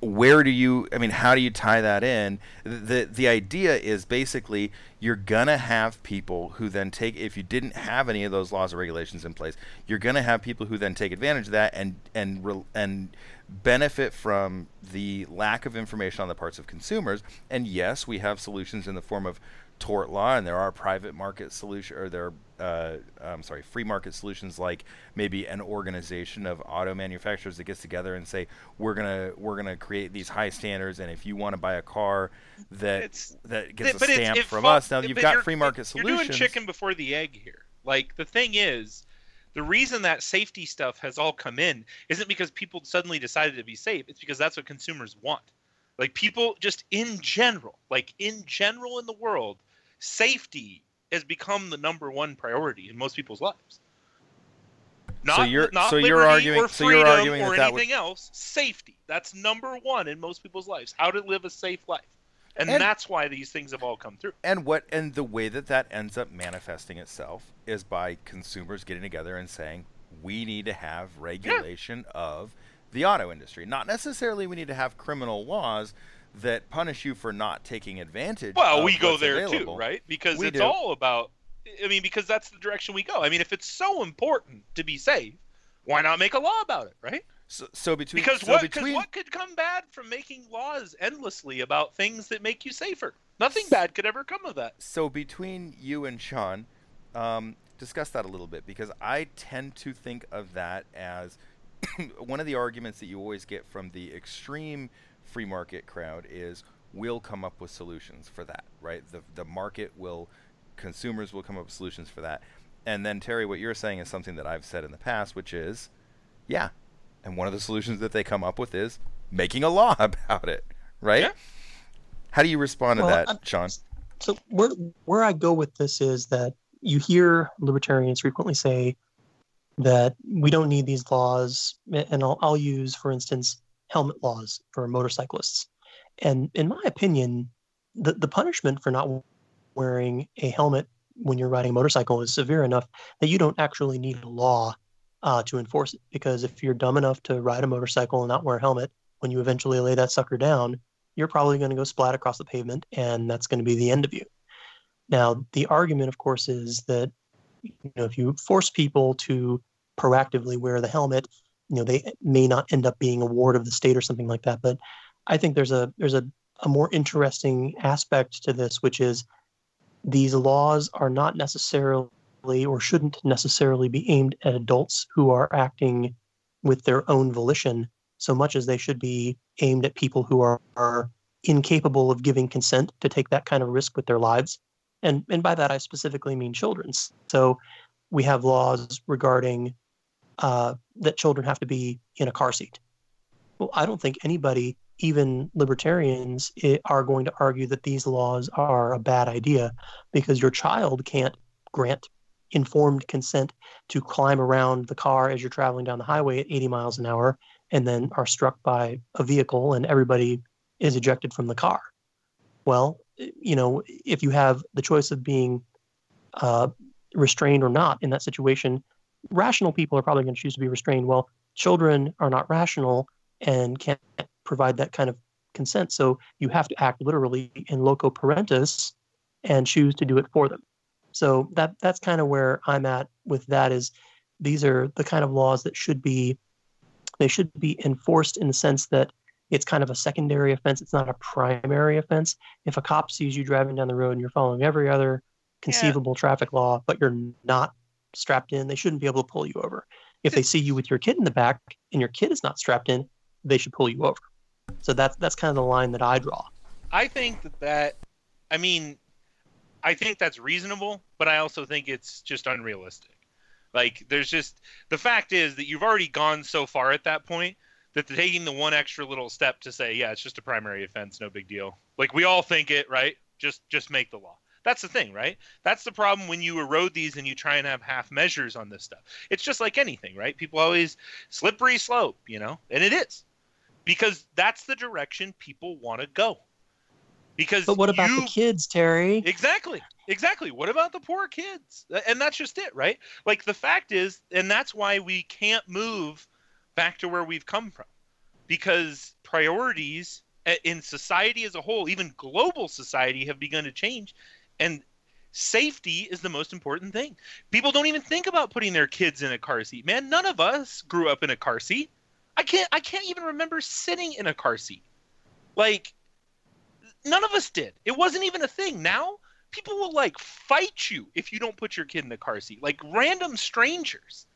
where do you i mean how do you tie that in? The the idea is basically you're gonna have people who then take if you didn't have any of those laws or regulations in place you're gonna have people who then take advantage of that and and and benefit from the lack of information on the parts of consumers. And yes we have solutions in the form of tort law and there are private market solution or there are uh, I'm sorry free market solutions like maybe an organization of auto manufacturers that gets together and say we're gonna we're gonna create these high standards and if you want to buy a car that It's- that gets a stamp from fall- us now you've got free market You're solutions doing chicken before the egg here. Like the thing is, the reason that safety stuff has all come in isn't because people suddenly decided to be safe. It's because that's what consumers want. Like people just in general, like in general in the world, safety has become the number one priority in most people's lives. Not, you're- not so you're arguing- or so you're arguing or that that would- else. Safety. That's number one in most people's lives. How to live a safe life. And, And- that's why these things have all come through. and what and the way that that ends up manifesting itself is by consumers getting together and saying we need to have regulation of the auto industry not necessarily we need to have criminal laws that punish you for not taking advantage Well, we go there available. too, right? Because We it's do. all about. I mean, because that's the direction we go. I mean, if it's so important to be safe, why not make a law about it, right? So, so between Because so what? Between what could come bad from making laws endlessly about things that make you safer? Nothing bad could ever come of that. so between you and Shawn, um, discuss that a little bit because I tend to think of that as one of the arguments that you always get from the extreme free market crowd is we'll come up with solutions for that, right? The the market will, consumers will come up with solutions for that. And then Terry, what you're saying is something that I've said in the past, which is, yeah, and one of the solutions that they come up with is making a law about it, right? Yeah. How do you respond to that, I'm- Shawn? So where where I go with this is that you hear libertarians frequently say that we don't need these laws, and I'll, I'll use, for instance, helmet laws for motorcyclists. And in my opinion, the, the punishment for not wearing a helmet when you're riding a motorcycle is severe enough that you don't actually need a law uh, to enforce it. Because if you're dumb enough to ride a motorcycle and not wear a helmet, when you eventually lay that sucker down, you're probably going to go splat across the pavement, and that's going to be the end of you. Now, the argument, of course, is that you know if you force people to proactively wear the helmet, you know they may not end up being a ward of the state or something like that. But I think there's a there's a, a more interesting aspect to this, which is these laws are not necessarily or shouldn't necessarily be aimed at adults who are acting with their own volition so much as they should be aimed at people who are, are incapable of giving consent to take that kind of risk with their lives. And, and by that, I specifically mean children So we have laws regarding uh, that children have to be in a car seat. Well, I don't think anybody, even libertarians, i- are going to argue that these laws are a bad idea because your child can't grant informed consent to climb around the car as you're traveling down the highway at 80 miles an hour and then are struck by a vehicle and everybody is ejected from the car. Well, you know, if you have the choice of being uh, restrained or not in that situation, rational people are probably going to choose to be restrained. Well, children are not rational and can't provide that kind of consent. So you have to act literally in loco parentis and choose to do it for them. So that that's kind of where I'm at with that is these are the kind of laws that should be they should be enforced in the sense that it's kind of a secondary offense. It's not a primary offense. If a cop sees you driving down the road and you're following every other conceivable traffic law, but you're not strapped in, they shouldn't be able to pull you over. If they see you with your kid in the back and your kid is not strapped in, they should pull you over. So that's that's kind of the line that I draw. I think that that, I mean, I think that's reasonable, but I also think it's just unrealistic. Like, there's just the fact is that you've already gone so far at that point that the taking the one extra little step to say, yeah, it's just a primary offense, no big deal. Like we all think it, right? Just just make the law. That's the thing, right? That's the problem when you erode these and you try and have half measures on this stuff. It's just like anything, right? People always slippery slope, you know, and it is because that's the direction people want to go. Because But what about you, the kids, Terry? Exactly. Exactly. What about the poor kids? And that's just it, right? Like the fact is, and that's why we can't move back to where we've come from. Because priorities eh, in society as a whole, even global society, have begun to change. And safety is the most important thing. People don't even think about putting their kids in a car seat. Man, none of us grew up in a car seat. I can't I can't even remember sitting in a car seat. Like none of us did. It wasn't even a thing. Now people will like fight you if you don't put your kid in the car seat. Like random strangers.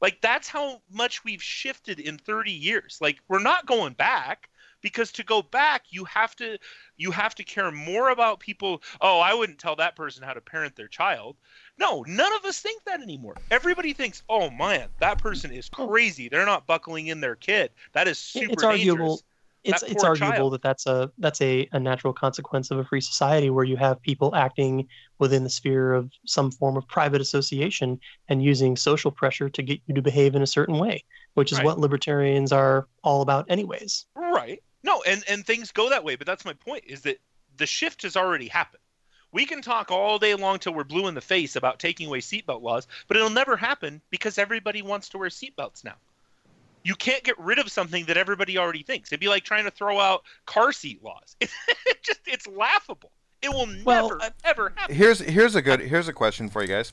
Like that's how much we've shifted in 30 years. Like we're not going back because to go back you have to you have to care more about people oh i wouldn't tell that person how to parent their child no none of us think that anymore everybody thinks oh man that person is crazy they're not buckling in their kid that is super it's arguable. dangerous. It's That it's arguable child. that that's a that's a, a natural consequence of a free society where you have people acting within the sphere of some form of private association and using social pressure to get you to behave in a certain way, which is Right. what libertarians are all about, anyways. Right. No, and and things go that way, but that's my point is that the shift has already happened. We can talk all day long till we're blue in the face about taking away seatbelt laws, but it'll never happen because everybody wants to wear seatbelts now. You can't get rid of something that everybody already thinks. It'd be like trying to throw out car seat laws. It just it's laughable. It will Well, never I- ever happen. Here's here's a good here's a question for you guys.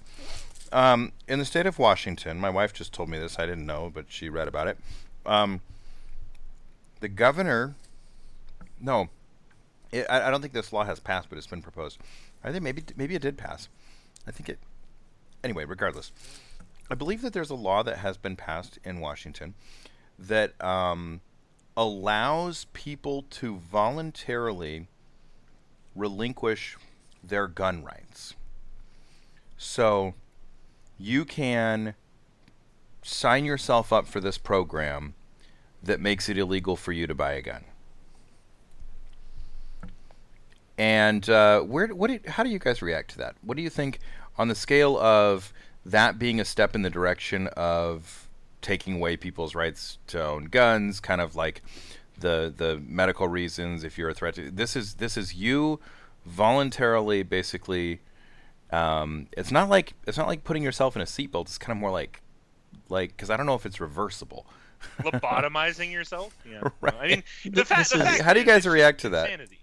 Um, in the state of Washington, my wife just told me this. I didn't know, but she read about it. Um, the governor, no, it, I, I don't think this law has passed, but it's been proposed. I think maybe maybe it did pass. I think it. Anyway, regardless, I believe that there's a law that has been passed in Washington that um, allows people to voluntarily relinquish their gun rights. So you can sign yourself up for this program that makes it illegal for you to buy a gun. And uh, where, what, do, how do you guys react to that? What do you think on the scale of that being a step in the direction of taking away people's rights to own guns, kind of like the the medical reasons if you're a threat to this is this is you voluntarily basically um, it's not like it's not like putting yourself in a seatbelt. It's kind of more like like because I don't know if it's reversible. Lobotomizing yourself. Yeah. Right. I mean, the, fa- the is- fact How do you guys react to that? insanity.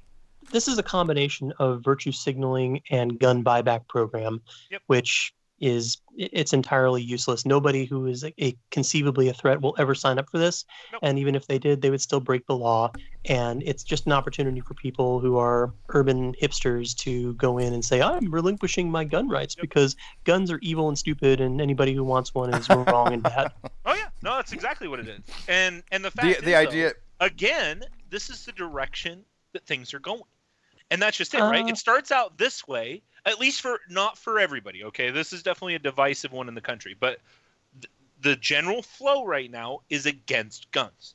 this is a combination of virtue signaling and gun buyback program, Yep. which is it's entirely useless. Nobody who is a, a conceivably a threat will ever sign up for this, Nope. and even if they did, they would still break the law. And it's just an opportunity for people who are urban hipsters to go in and say, "I'm relinquishing my gun rights Yep. because guns are evil and stupid, and anybody who wants one is wrong and bad." Oh yeah, no, that's exactly what it is. And and the fact The is, the though, idea again, this is the direction that things are going. And that's just it, right? Uh, It starts out this way, at least for not for everybody, okay? This is definitely a divisive one in the country, but th- the general flow right now is against guns.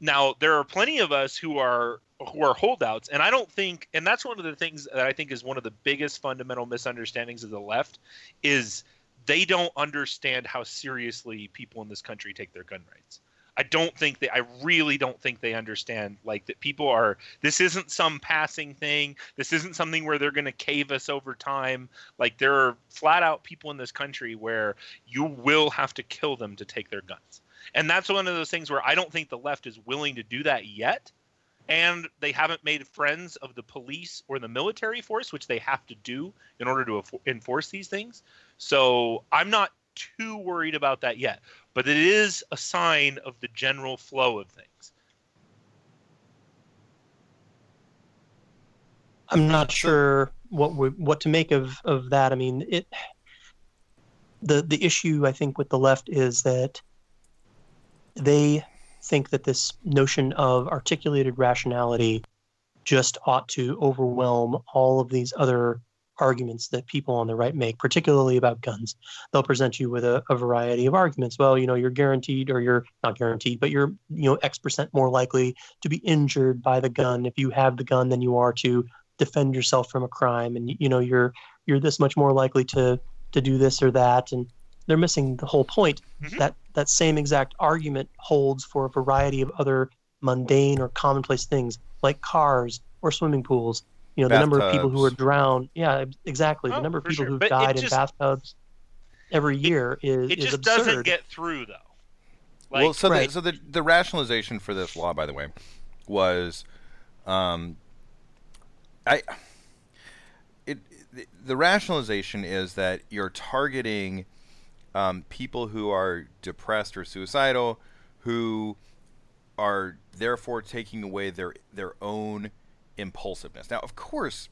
Now, there are plenty of us who are who are holdouts, and I don't think and that's one of the things that I think is one of the biggest fundamental misunderstandings of the left is they don't understand how seriously people in this country take their gun rights. I don't think they I really don't think they understand like that people are this isn't some passing thing. This isn't something where they're going to cave us over time. Like there are flat out people in this country where you will have to kill them to take their guns. And that's one of those things where I don't think the left is willing to do that yet. And they haven't made friends of the police or the military force, which they have to do in order to enforce these things. So I'm not too worried about that yet, but it is a sign of the general flow of things. I'm not sure what we, what to make of of that. I mean, it the the issue I think with the left is that they think that this notion of articulated rationality just ought to overwhelm all of these other arguments that people on the right make, particularly about guns. They'll present you with a, a variety of arguments. Well, you know, you're guaranteed, or you're not guaranteed, but you're you know X percent more likely to be injured by the gun if you have the gun than you are to defend yourself from a crime and you know you're you're this much more likely to to do this or that and they're missing the whole point Mhm. that that same exact argument holds for a variety of other mundane or commonplace things like cars or swimming pools you know the number of people who are drowned yeah exactly Oh, the number of people sure. who've But died just- in bathtubs every year is It is just absurd doesn't get through though. Like well, so Right. the, so the the rationalization for this law, by the way, was, um, I. It the, the rationalization is that you're targeting um, people who are depressed or suicidal, who are therefore taking away their their own impulsiveness. Now, of course,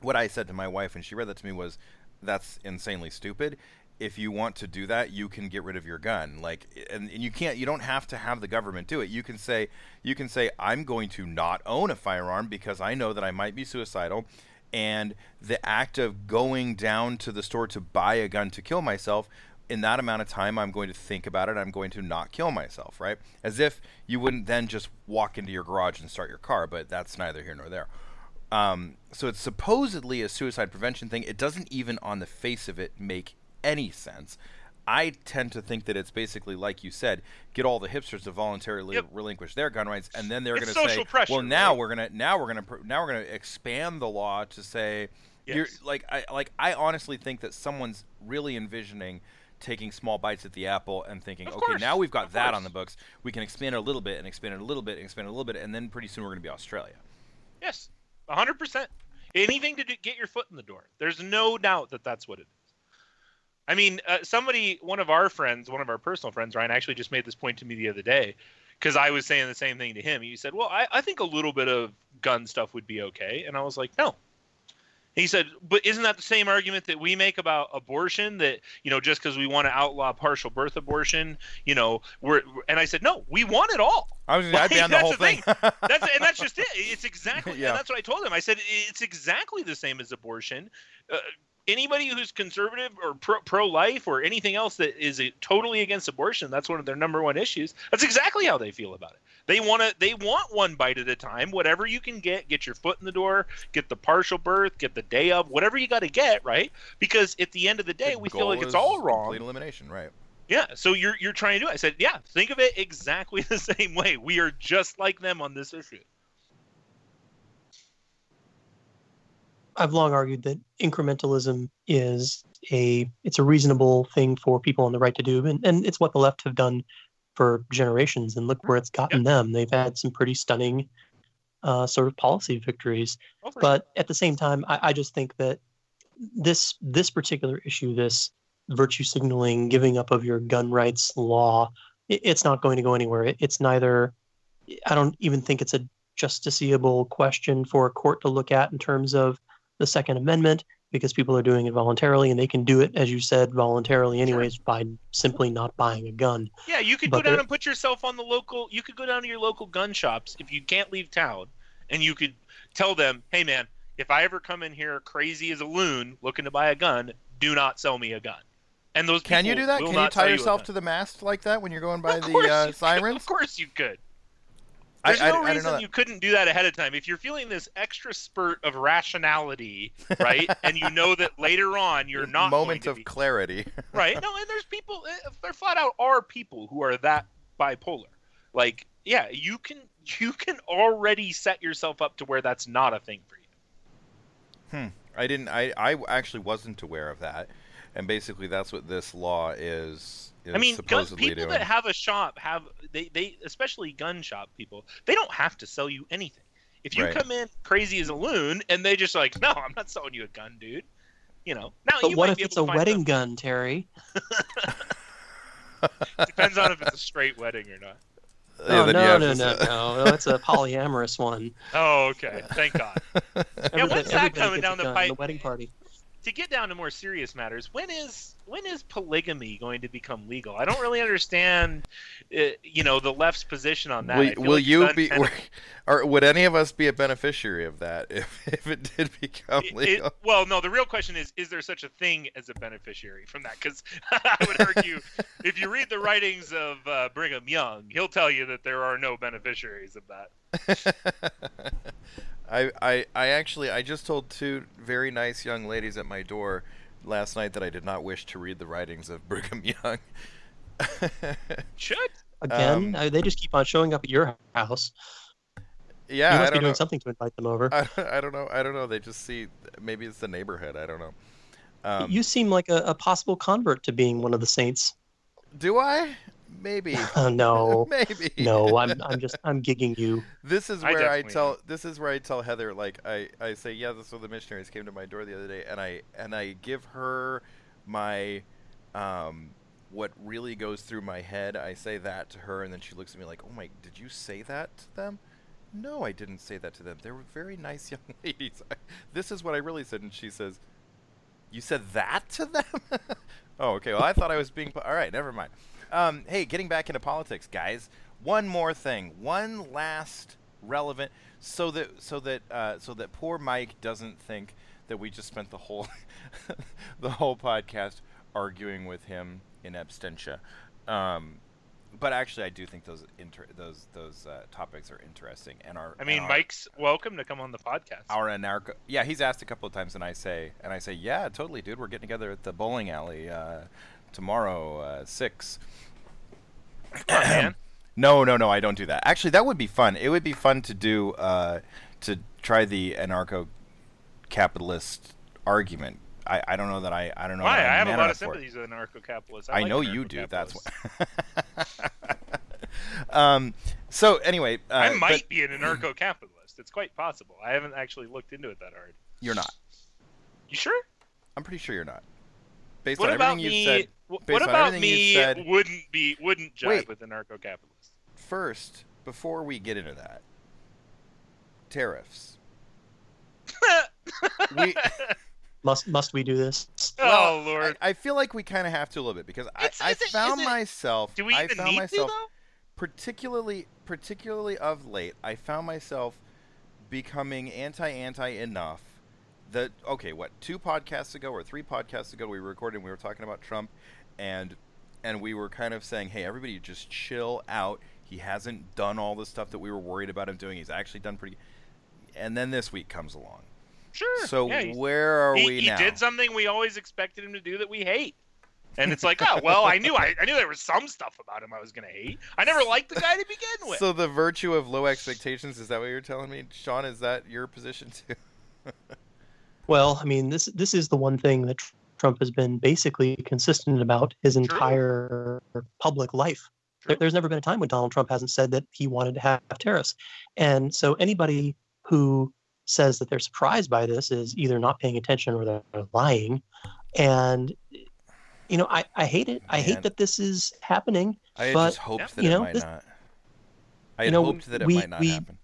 what I said to my wife when she read that to me was, "That's insanely stupid." If you want to do that, you can get rid of your gun. Like, and, and you can't. You don't have to have the government do it. You can say, you can say, "I'm going to not own a firearm because I know that I might be suicidal." And the act of going down to the store to buy a gun to kill myself in that amount of time i'm going to think about it i'm going to not kill myself right as if you wouldn't then just walk into your garage and start your car but that's neither here nor there um, so it's supposedly a suicide prevention thing it doesn't even on the face of it make any sense i tend to think that it's basically like you said get all the hipsters to voluntarily Yep. relinquish their gun rights and then they're going to say pressure, well now right? we're going to now we're going to now we're going to expand the law to say you're Yes. like I like I honestly think that someone's really envisioning taking small bites at the apple and thinking, Of okay, course, now we've got of that course. on the books. We can expand it a little bit and expand it a little bit and expand it a little bit, and then pretty soon we're going to be Australia. Yes, hundred percent. Anything to do, get your foot in the door. There's no doubt that that's what it is. I mean, uh, somebody, one of our friends, one of our personal friends, Ryan, actually just made this point to me the other day because I was saying the same thing to him. He said, "Well, I, I think a little bit of gun stuff would be okay," and I was like, "No." He said, "But isn't that the same argument that we make about abortion? That you know, just because we want to outlaw partial birth abortion, you know, we're." And I said, "No, we want it all." I was I'd be on the whole the thing. That's and that's just it. It's exactly Yeah. and that's what I told him. I said it's exactly the same as abortion. Uh, anybody who's conservative or pro pro life or anything else that is totally against abortion, that's one of their number one issues. That's exactly how they feel about it. They want to they want one bite at a time. Whatever you can get, get your foot in the door, get the partial birth, get the day of, whatever you got to get, right? Because at the end of the day, The we feel like it's all wrong. Complete elimination, right? Yeah, so you're you're trying to do it. I said, yeah, think of it exactly the same way. We are just like them on this issue. I've long argued that incrementalism is a it's a reasonable thing for people on the right to do, and, and it's what the left have done for generations. And look where it's gotten them. They've had some pretty stunning uh, sort of policy victories. Oh, But at the same time, I, I just think that this this particular issue, this virtue signaling, giving up of your gun rights law, it, it's not going to go anywhere. It, it's neither. I don't even think it's a justiciable question for a court to look at in terms of the Second Amendment because people are doing it voluntarily and they can do it, as you said, voluntarily anyways by simply not buying a gun. Yeah, you could But go down and put yourself on the local. You could go down to your local gun shops if you can't leave town, and you could tell them, "Hey, man, if I ever come in here crazy as a loon looking to buy a gun, do not sell me a gun." And those Can you do that? Can you tie yourself gun. to the mast like that when you're going by Of the uh, you could. sirens? Of course you could. I- There's I- no I reason that. you couldn't do that ahead of time. If you're feeling this extra spurt of rationality, right, and you know that later on you're not moment of be, clarity. right? No, and there's people. eh, There flat out are people who are that bipolar. Like, yeah, you can you can already set yourself up to where that's not a thing for you. Hmm. I didn't. I I actually wasn't aware of that, and basically that's what this law is. Is I mean, gun, people doing. that have a shop have they they especially gun shop people. They don't have to sell you anything. If you Right. come in crazy as a loon and they just like, no, I'm not selling you a gun, dude. You know. Now But you what might if be it's able a to find wedding some- gun, Terry? Depends on if it's a straight wedding or not. Oh, then you no, no, no, no, no. It's a polyamorous one. Oh, okay. Thank God. Everybody, when's that coming down the pipe? The wedding party. to get down to more serious matters, when is when is polygamy going to become legal? I don't really understand, uh, you know, the left's position on that. Will, will like you be, or would any of us be a beneficiary of that if, if it did become It- it- legal? well, no. The real question is: Is there such a thing as a beneficiary from that? Because I would argue, if you read the writings of uh, Brigham Young, he'll tell you that there are no beneficiaries of that. I, I I actually I just told two very nice young ladies at my door last night that I did not wish to read the writings of Brigham Young. Should Again, Um, uh, they just keep on showing up at your house. yeah, you must be don't doing know. something to invite them over. I, I don't know. I don't know. They just see maybe it's the neighborhood. I don't know. Um, you seem like a, a possible convert to being one of the saints. do I? Maybe. Uh, no, Maybe. no, I'm I'm just I'm gigging you. This is where I, definitely tell this is where I tell Heather like I, I say yeah this is the missionaries came to my door the other day and I and I give her my um what really goes through my head. I say that to her and then she looks at me like oh my did you say that to them? No I didn't say that to them. They were very nice young ladies. This is what I really said and she says you said that to them? Oh okay. Well I thought I was being all right never mind um, hey, getting back into politics, guys. One more thing, one last relevant, so that so that uh, so that poor Mike doesn't think that we just spent the whole the whole podcast arguing with him in absentia. Um, but actually, I do think those inter- those those uh, topics are interesting, and our I mean, our- Mike's welcome to come on the podcast. our anarcho yeah he's asked a couple of times and i say and i say yeah totally dude we're getting together at the bowling alley uh, tomorrow uh, six Come on, man. no no no i don't do that actually that would be fun it would be fun to do uh, to try the anarcho capitalist argument I, I don't know that I I don't know. Why? I have a lot of sympathies with anarcho-capitalists. I like know you do. That's why. um. So anyway, uh, I but might be an anarcho-capitalist. It's quite possible. I haven't actually looked into it that hard. You're not. You sure? I'm pretty sure you're not. Based what on about everything me? you've said, based what about everything me? said- Wouldn't be wouldn't jive Wait. with the narco-capitalist. first, before we get into that, tariffs. we, Must must we do this? oh lord. I, I feel like we kind of have to a little bit because I, It's- I is it- found it- myself. Do we I even found need myself to though? particularly particularly of late i found myself becoming anti-anti enough that okay what two podcasts ago or three podcasts ago we were recording we were talking about trump and and we were kind of saying hey everybody just chill out he hasn't done all the stuff that we were worried about him doing he's actually done pretty and then this week comes along Sure. so yeah, where are he, we he now did something we always expected him to do that we hate. And it's like, oh well, I knew I, I knew there was some stuff about him I was gonna hate. I never liked the guy to begin with. so the virtue of low expectations is that what you're telling me shawn is that your position too Well, I mean, this this is the one thing that Trump has been basically consistent about his entire public life. There, there's never been a time when Donald Trump hasn't said that he wanted to have tariffs, and so anybody who says that they're surprised by this is either not paying attention or they're lying. And you know, I, I hate it. I hate that this is happening. I had But, just hoped that you it know, might this- not. I you had know, hoped that it we- might not we- happen.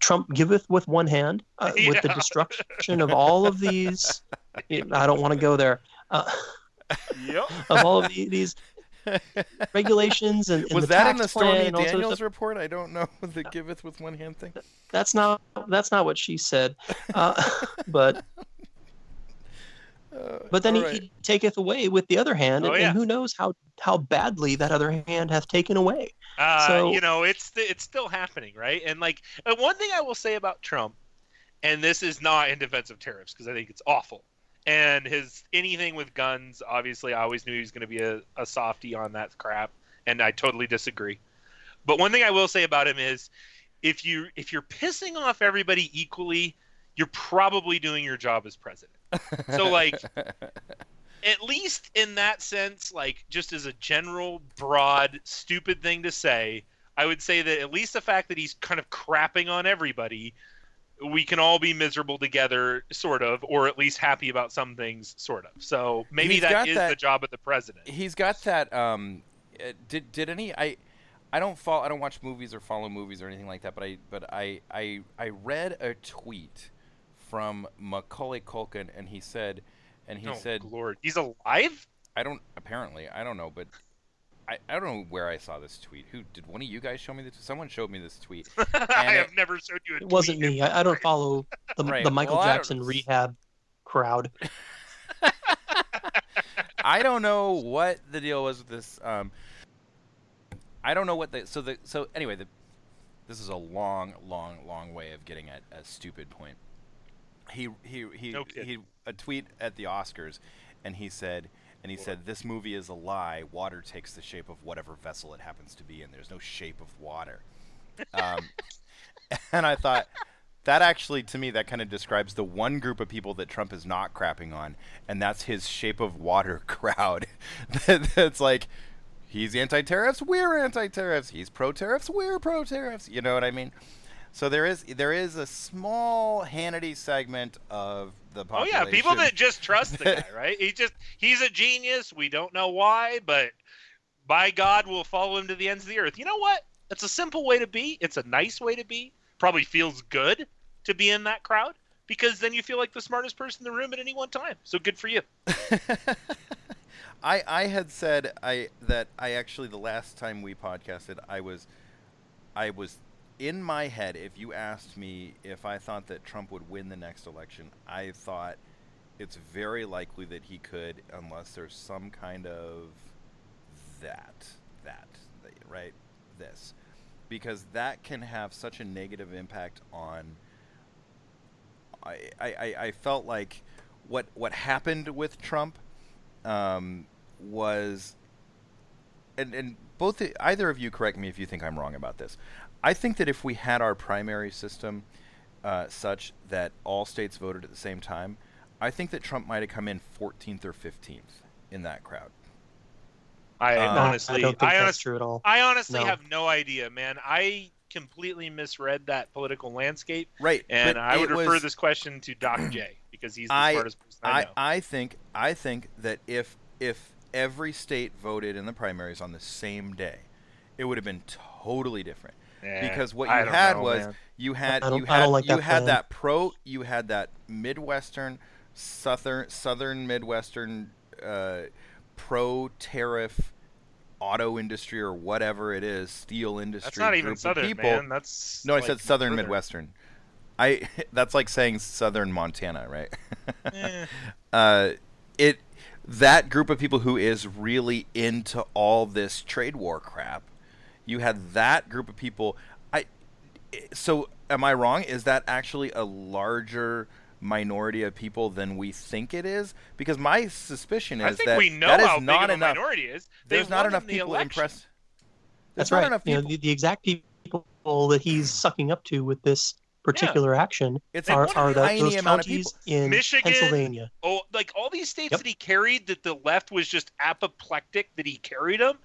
Trump giveth with one hand, uh, with the destruction of all of these. I don't want to go there. Uh, yep. of all of the, these regulations and, and Was the that in the plan Stormy and all sorts of Daniels report? I don't know the giveth with one hand thing. That's not that's not what she said. Uh, but Uh, but then he, right. he taketh away with the other hand, Oh, and, yeah. and who knows how how badly that other hand hath taken away. Uh, So- you know, it's it's still happening, right? And like uh, one thing I will say about Trump, and this is not in defense of tariffs because I think it's awful. And his anything with guns, obviously, I always knew he was going to be a, a softie on that crap, and I totally disagree. But one thing I will say about him is, if you if you're pissing off everybody equally, you're probably doing your job as president. So like, at least in that sense, like just as a general, broad, stupid thing to say, I would say that at least the fact that he's kind of crapping on everybody, we can all be miserable together, sort of, or at least happy about some things, sort of. So maybe He's that is that- the job of the president. He's got that. Um, uh, did did any I. I don't follow. I don't watch movies or follow movies or anything like that. But I, but I, I, I read a tweet from Macaulay Culkin, and he said, and he oh, said, Lord, he's alive? I don't. Apparently, I don't know, but I, I don't know where I saw this tweet. Who did one of you guys show me this? Someone showed me this tweet. I it- have never showed you a It wasn't me. I, I don't follow the, Right, the Michael well, Jackson rehab crowd. I don't know what the deal was with this. Um, I don't know what the so the so anyway the this is a long, long, long way of getting at a stupid point. He he he No he a tweet at the Oscars, and he said and he said this movie is a lie. Water takes the shape of whatever vessel it happens to be in. There's no shape of water. Um, and I thought that actually to me that kind of describes the one group of people that Trump is not crapping on, and that's his shape of water crowd. that's like he's anti-tariffs, we're anti-tariffs. He's pro-tariffs, we're pro-tariffs. You know what I mean? So there is there is a small Hannity segment of the Oh yeah, people that just trust the guy, right? He just he's a genius. We don't know why, but by God, we'll follow him to the ends of the earth. You know what? It's a simple way to be. It's a nice way to be. Probably feels good to be in that crowd because then you feel like the smartest person in the room at any one time. So good for you. I I had said I that I actually the last time we podcasted I was I was in my head if you asked me if I thought that Trump would win the next election I thought it's very likely that he could unless there's some kind of that that right this because that can have such a negative impact on I, I, I- felt like what what happened with Trump um, was and and both either of you correct me if you think I'm wrong about this. I think that if we had our primary system uh, such that all states voted at the same time, I think that Trump might have come in 14th or 15th in that crowd. I Uh, honestly, I don't think I that's honestly, true at all. I honestly No. have no idea, man. I completely misread that political landscape, right. and I would refer was- this question to Doc J because he's the I- smartest person I I, know. I think I think that if if every state voted in the primaries on the same day, it would have been totally different. Because what you had know, was man. you had you had like you that had plan. that pro you had that midwestern southern southern midwestern uh, pro tariff auto industry or whatever it is steel industry That's not even group of southern, people. man. That's No, I said southern further. midwestern. I that's like saying southern Montana, right? Eh. uh, it that group of people who is really into all this trade war crap. You had that group of people. I so am I wrong? Is that actually a larger minority of people than we think it is? Because my suspicion is I think that we know that is how big not of a enough. minority is. They There's not won enough in the people election. impressed. That's right. enough You know, the, the exact people that he's sucking up to with this particular action It's are, won are a that tiny those counties in Michigan, Pennsylvania. Oh, like all these states Yep. that he carried, that the left was just apoplectic that he carried them.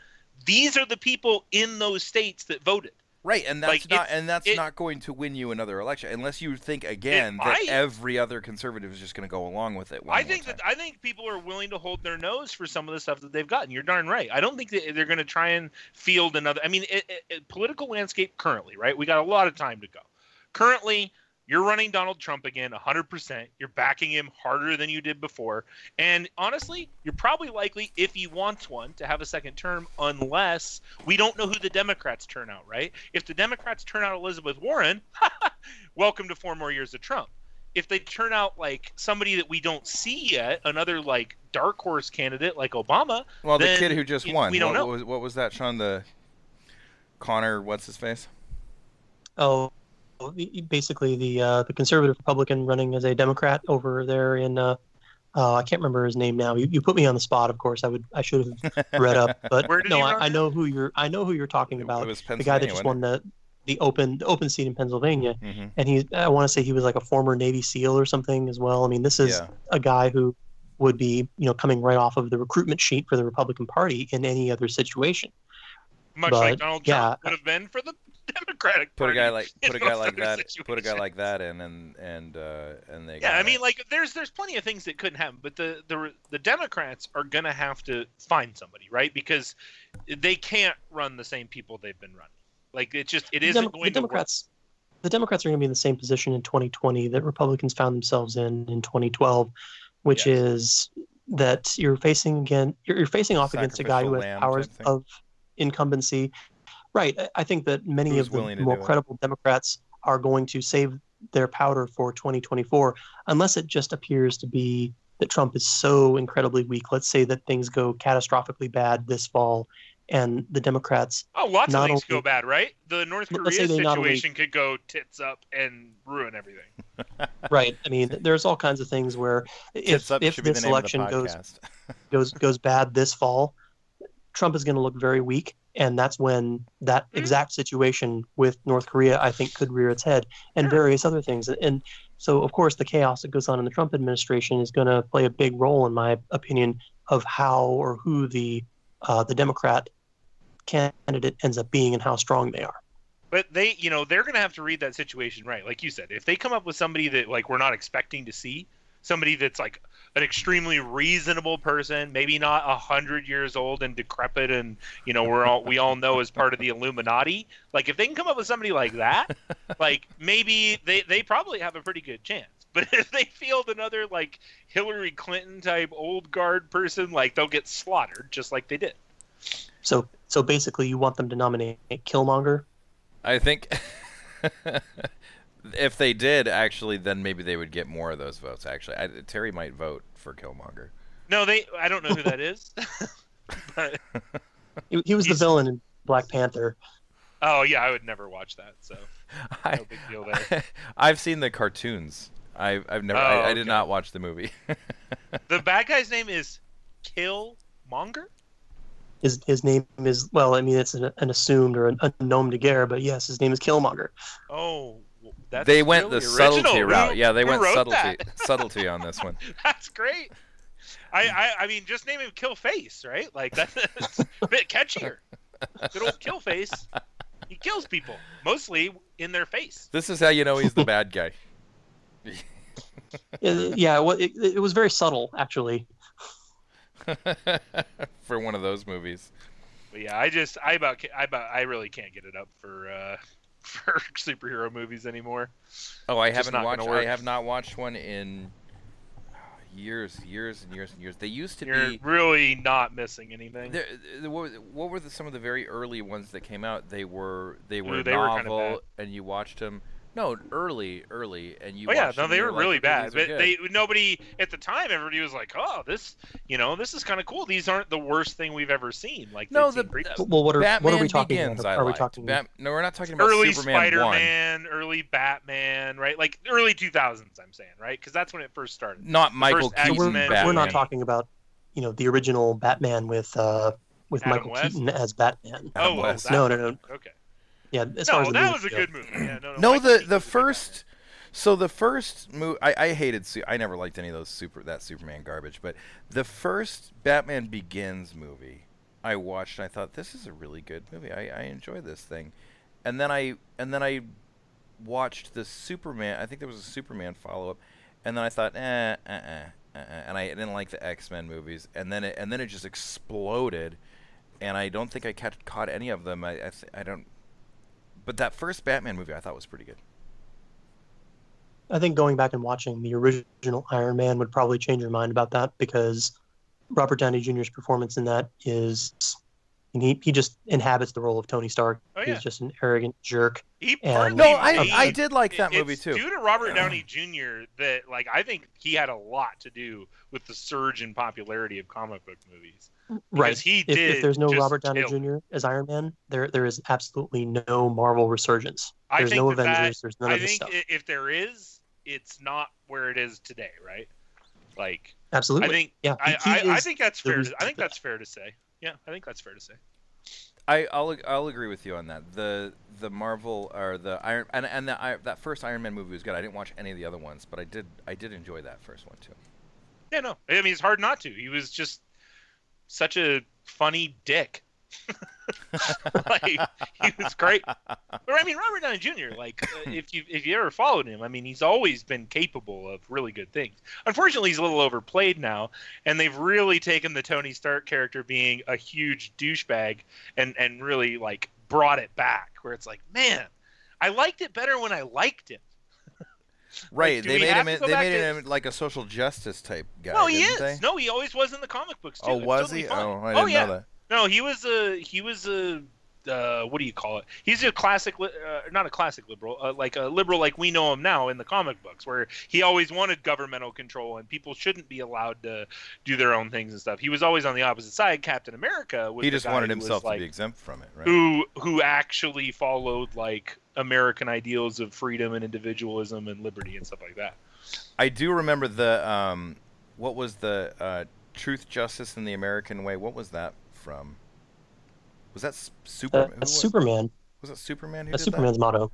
These are the people in those states that voted. Right, and that's Like, not and that's it- not going to win you another election unless you think again that might. every other conservative is just going to go along with it. I think that I think people are willing to hold their nose for some of the stuff that they've gotten. You're darn right. I don't think that they're going to try and field another. I mean, it, it- political landscape currently, right? We got a lot of time to go. Currently, you're running Donald Trump again, 100%. You're backing him harder than you did before. And honestly, you're probably likely, if he wants one, to have a second term, unless we don't know who the Democrats turn out, right? If the Democrats turn out Elizabeth Warren, welcome to four more years of Trump if they turn out like somebody that we don't see yet, another like dark horse candidate like Obama, well, the kid who just won. we don't what, know. was what was that, Shawn? The Conor, what's his face? Oh, basically the uh, the conservative Republican running as a Democrat over there in uh, uh, I can't remember his name now. You, you put me on the spot. Of course, I would I should have read up, but Where did no, I. I know who you're I know who you're talking It- about. It was the guy that just won the the open the open seat in Pennsylvania, hmm and he I want to say he was like a former Navy SEAL or something as well. I mean, this is Yeah. a guy who would be you know coming right off of the recruitment sheet for the Republican Party in any other situation. much But, like Donald yeah, Trump would have been for the Democratic Put a guy like put a guy like other that. Put a guy like that in, and and uh, and they. Yeah, I mean, like there's there's plenty of things that couldn't happen, but the the the Democrats are gonna have to find somebody, right? Because they can't run the same people they've been running. Like it just it the, isn't Demo- going the to work. Democrats, the Democrats are going to be in the same position in 2020 that Republicans found themselves in in 2012, which Yes. is that you're facing again, you're, you're facing off against a guy who has powers of incumbency. Right. I- I think that many Who's of the more do it? credible Democrats are going to save their powder for 2024, unless it just appears to be that Trump is so incredibly weak. Let's say that things go catastrophically bad this fall, and the Democrats Oh, lots of not things go bad, right? The North Korea say they not only- situation could go tits up and ruin everything. right i mean there's all kinds of things where if, if the this name of the election goes goes goes bad this fall trump is going to look very weak and that's when that Mhm. exact situation with north korea i think could rear its head and Sure. various other things and so of course the chaos that goes on in the trump administration is going to play a big role in my opinion of how or who the uh, the democrat candidate ends up being and how strong they are But they, you know, they're going to have to read that situation right. Like you said, if they come up with somebody that like we're not expecting to see, somebody that's like an extremely reasonable person, maybe not a hundred years old and decrepit, and you know we're all we all know as part of the Illuminati. Like if they can come up with somebody like that, like maybe they they probably have a pretty good chance. But if they field another like Hillary Clinton type old guard person, like they'll get slaughtered just like they did. so so basically you want them to nominate killmonger I think if they did actually, then maybe they would get more of those votes. Actually, I, Terry might vote for Killmonger. No, they. I don't know who that is. but he, he was the villain in black panther oh yeah, I would never watch that. So I, no big deal there. I've seen the cartoons. I've I've never. Oh, I, I oh, did okay. not watch the movie. The bad guy's name is Killmonger. his his name is well, I mean it's an, an assumed or an unknown de guerre, but yes, his name is Killmonger. Oh, that's they went really the original. subtlety Who- route. Yeah, they went subtlety subtlety on this one. That's great. I, I I mean, just name him Kill Face, right? Like that's, that's a bit catchier. Good old Kill Face. He kills people, mostly in their face. This is how you know he's the bad guy. Yeah, well, it, it was very subtle, actually. For one of those movies. But yeah, I just I about I about I really can't get it up for uh for superhero movies anymore. Oh, I haven't watched. I have not watched one in years, years and years and years. They used to You're be. really not missing anything. What, what were the, some of the very early ones that came out? They were they were Ooh, they were novel, bad. and you watched them. No, early, early, and you. oh yeah, no, they were like, really "Okay, bad. But they nobody at the time. Everybody was like, "Oh, this, you know, this is kind of cool. These aren't the worst thing we've ever seen." Like No, the- previously. Well, what are Batman what are we talking Begins, about? Are we talking? Bat- no, we're not talking about early Superman. Spider-Man, early Batman, right? Like early 2000s. I'm saying, right? Because that's when it first started. Not Michael first Keaton we're, Batman. we're not talking about, you know, the original Batman with uh with Adam Michael West? Keaton as Batman. Adam oh, well, West. No, no, no. Okay. Yeah, as far No, as the that was a go. good movie. Yeah, no, no. No, the the was a good first. So the first movie, I, I hated. I never liked any of those super that Superman garbage. But the first Batman Begins movie, I watched and I thought this is a really good movie. I, I enjoy this thing, and then I and then I watched the Superman. I think there was a Superman follow up, and then I thought, eh, uh, uh, uh, and I didn't like the X Men movies, and then it and then it just exploded, and I don't think I caught caught any of them. I I, th- I don't. But that first Batman movie I thought was pretty good. I think going back and watching the original Iron Man would probably change your mind about that because Robert Downey Jr.'s performance in that is he, he just inhabits the role of Tony Stark. Oh, yeah. He's just an arrogant jerk. He And- No, I made- I did like that it- movie it's too. Due to Robert Downey Jr. that like I think he had a lot to do with the surge in popularity of comic book movies. Right. he if, did if there's no Robert Downey. Jr. as Iron Man, there there is absolutely no Marvel resurgence. There's no that that- Avengers. there's none I of this think stuff. if there is, it's not where it is today, right? Like absolutely. I think yeah. I, he- he I, I think that's fair. To, I think that's fair to say. Yeah, I think that's fair to say. I I'll I'll agree with you on that. The the Marvel or the Iron and and the, I, that first Iron Man movie was good. I didn't watch any of the other ones, but I did I did enjoy that first one too. Yeah, no. I mean, it's hard not to. He was just such a funny dick. like he was great. But I mean, Robert Downey Jr. Like, uh, if you if you ever followed him, I mean, he's always been capable of really good things. Unfortunately, he's a little overplayed now, and they've really taken the Tony Stark character being a huge douchebag and and really like brought it back, where it's like, man, I liked it better when I liked him. Right, do they made him they made to- him like a social justice type guy. no, he is. They? No, he always was in the comic books oh, too. oh, was totally he? fine. Oh, I oh, didn't yeah. know that. No, he was a he was a uh, what do you call it? He's a classic, uh, not a classic liberal, uh, like a liberal like we know him now in the comic books, where he always wanted governmental control and people shouldn't be allowed to do their own things and stuff. He was always on the opposite side. Captain America was He the just guy wanted who was, himself like, to be exempt from it, right? who who actually followed like American ideals of freedom and individualism and liberty and stuff like that. I do remember the um, what was the uh, Truth, Justice, and the American Way? What was that from? Was that S- Super? Uh, was, Superman. was that Superman who That's did that? Superman's motto.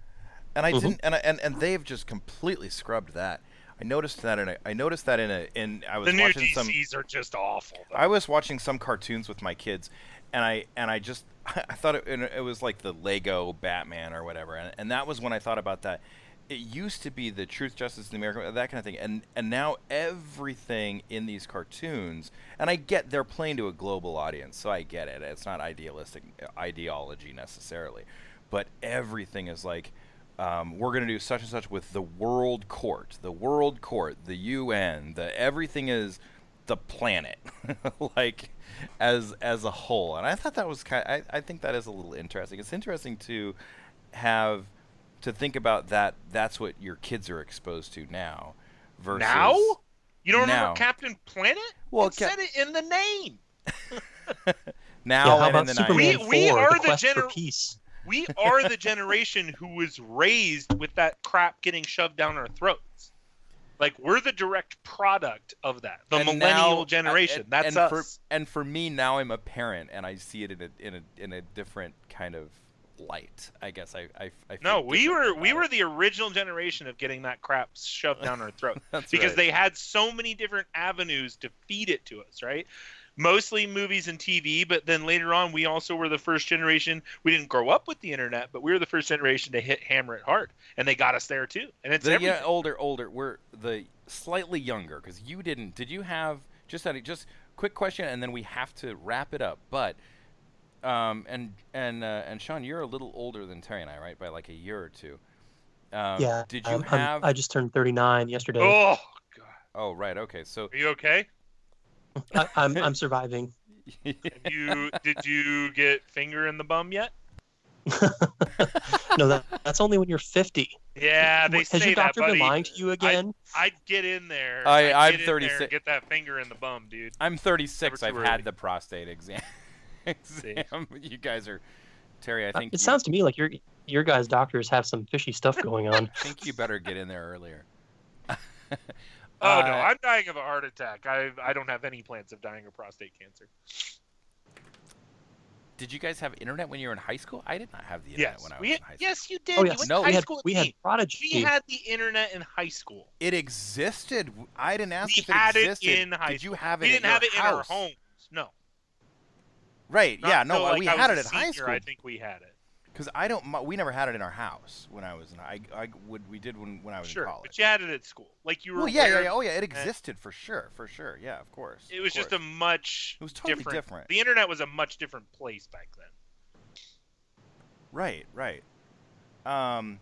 And I Mhm. didn't, and, I, and and they've just completely scrubbed that. I noticed that and I noticed that in a, in I was watching some. The new watching some, DCs are just awful. though. I was watching some cartoons with my kids, and I and I just I thought it, it was like the Lego Batman or whatever, and, and that was when I thought about that. It used to be the Truth, Justice, and America, that kind of thing, and and now everything in these cartoons, and I get they're playing to a global audience, so I get it. It's not idealistic ideology necessarily, but everything is like. Um, we're going to do such and such with the World Court, the World Court, the UN, the everything is the planet, like as as a whole. And I thought that was kind. I I think that is a little interesting. It's interesting to have to think about that. That's what your kids are exposed to now. Versus now you don't now. remember Captain Planet? Well, it Cap- said it in the name. now yeah, how and about in the Superman 90s. We- we are the the gener- peace? We are the generation who was raised with that crap getting shoved down our throats. Like we're the direct product of that. The And millennial now- generation. and- That's and us. For, and for me now, I'm a parent, and I see it in a in a in a different kind of light. I guess I I, I No, we were we about were the original generation of getting that crap shoved down our throat because right. they had so many different avenues to feed it to us, right? Mostly movies and TV, but then later on, we also were the first generation. We didn't grow up with the internet, but we were the first generation to hit hammer it hard, and they got us there too. And it's the everything. yeah, older older we're the slightly younger because you didn't did you have just that just quick question and then we have to wrap it up but um and and uh, and Shawn you're a little older than Terry and I right by like a year or two um, yeah. did you I'm- I'm- have I just turned 39 yesterday. Oh God, oh right okay so are you okay? I, I'm I'm surviving. Have you did you get finger in the bum yet? No, that, that's only when you're 50. Yeah, they Has say your doctor that, buddy. been lying to you again? I'd get in there. I- I'd I'm get in there 36 Get that finger in the bum, dude. I'm 36 I've too had the prostate exam exam you guys are Terry I Uh, think it you- sounds to me like your your guys' doctors have some fishy stuff going on. I think you better get in there earlier Oh no, Uh, I'm dying of a heart attack. I I don't have any plans of dying of prostate cancer. did you guys have internet when you were in high school I did not have the internet Yes, when I was we in high school yes you did. Oh You went No, to we high had school with we had Prodigy. We had the internet in high school. It existed. I didn't ask We if it had it existed. in high Did you school. have it? We at didn't your have it in our house? homes. No. Right. Not yeah. No. like, we I had it at a high school. I think we had it. Because I don't. We never had it in our house when I was in. I. I would. We did when when I was Sure, in college. but you had it at school. Like you were. well, yeah, yeah, yeah. Oh, yeah. It existed for sure. For sure. Yeah. Of course. It was of just a much It was totally different, different. The internet was a much different place back then. Right. Right. Um,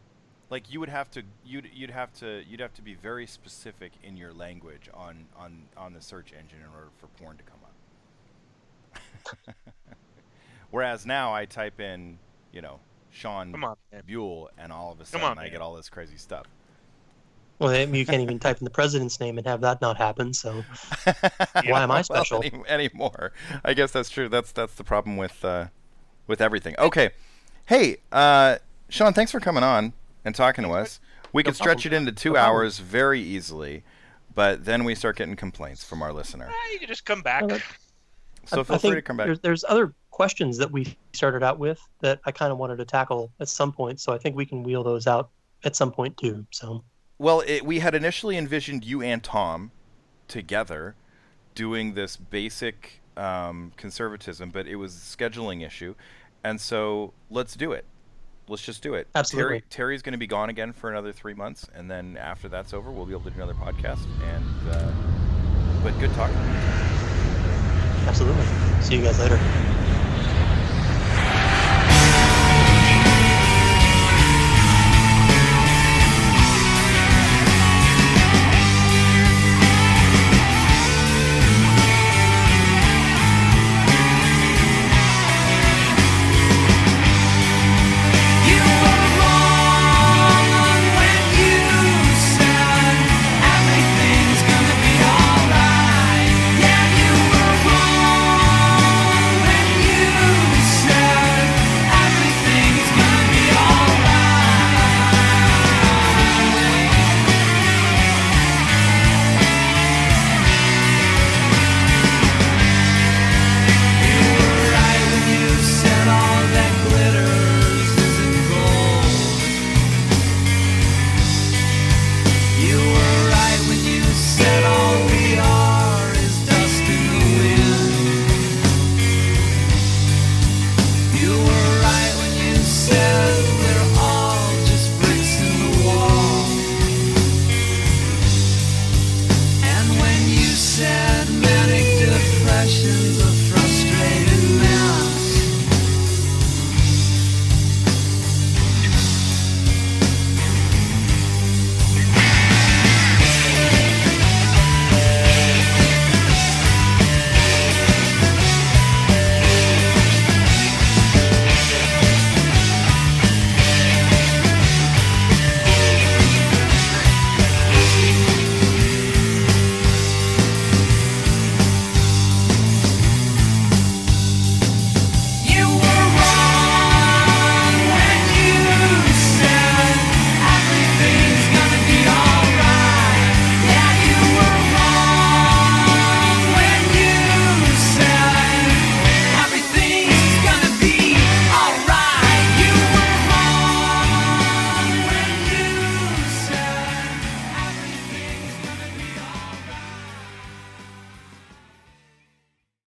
like you would have to. You'd. You'd have to. You'd have to be very specific in your language on on on the search engine in order for porn to come up. Whereas now I type in, you know, Shawn Come on, man. Buell, and all of a sudden on, I get all this crazy stuff. Well, you can't even type in the president's name and have that not happen. So Why am I Well, special? any, anymore? I guess that's true. That's that's the problem with uh, with everything. Okay, hey, uh, Shawn, thanks for coming on and talking to us. We No could stretch it into two No problem. hours very easily, but then we start getting complaints from our listener. Ah, you can just come back. So feel I think free to come back. There's, there's other questions that we started out with that I kind of wanted to tackle at some point. So I think we can wheel those out at some point too. So Well, it, we had initially envisioned you and Tom together doing this basic um, conservatism, but it was a scheduling issue, and so let's do it. Let's just do it. Absolutely. Terry, Terry's going to be gone again for another three months, and then after that's over, we'll be able to do another podcast. And uh, but good talking. Absolutely. See you guys later.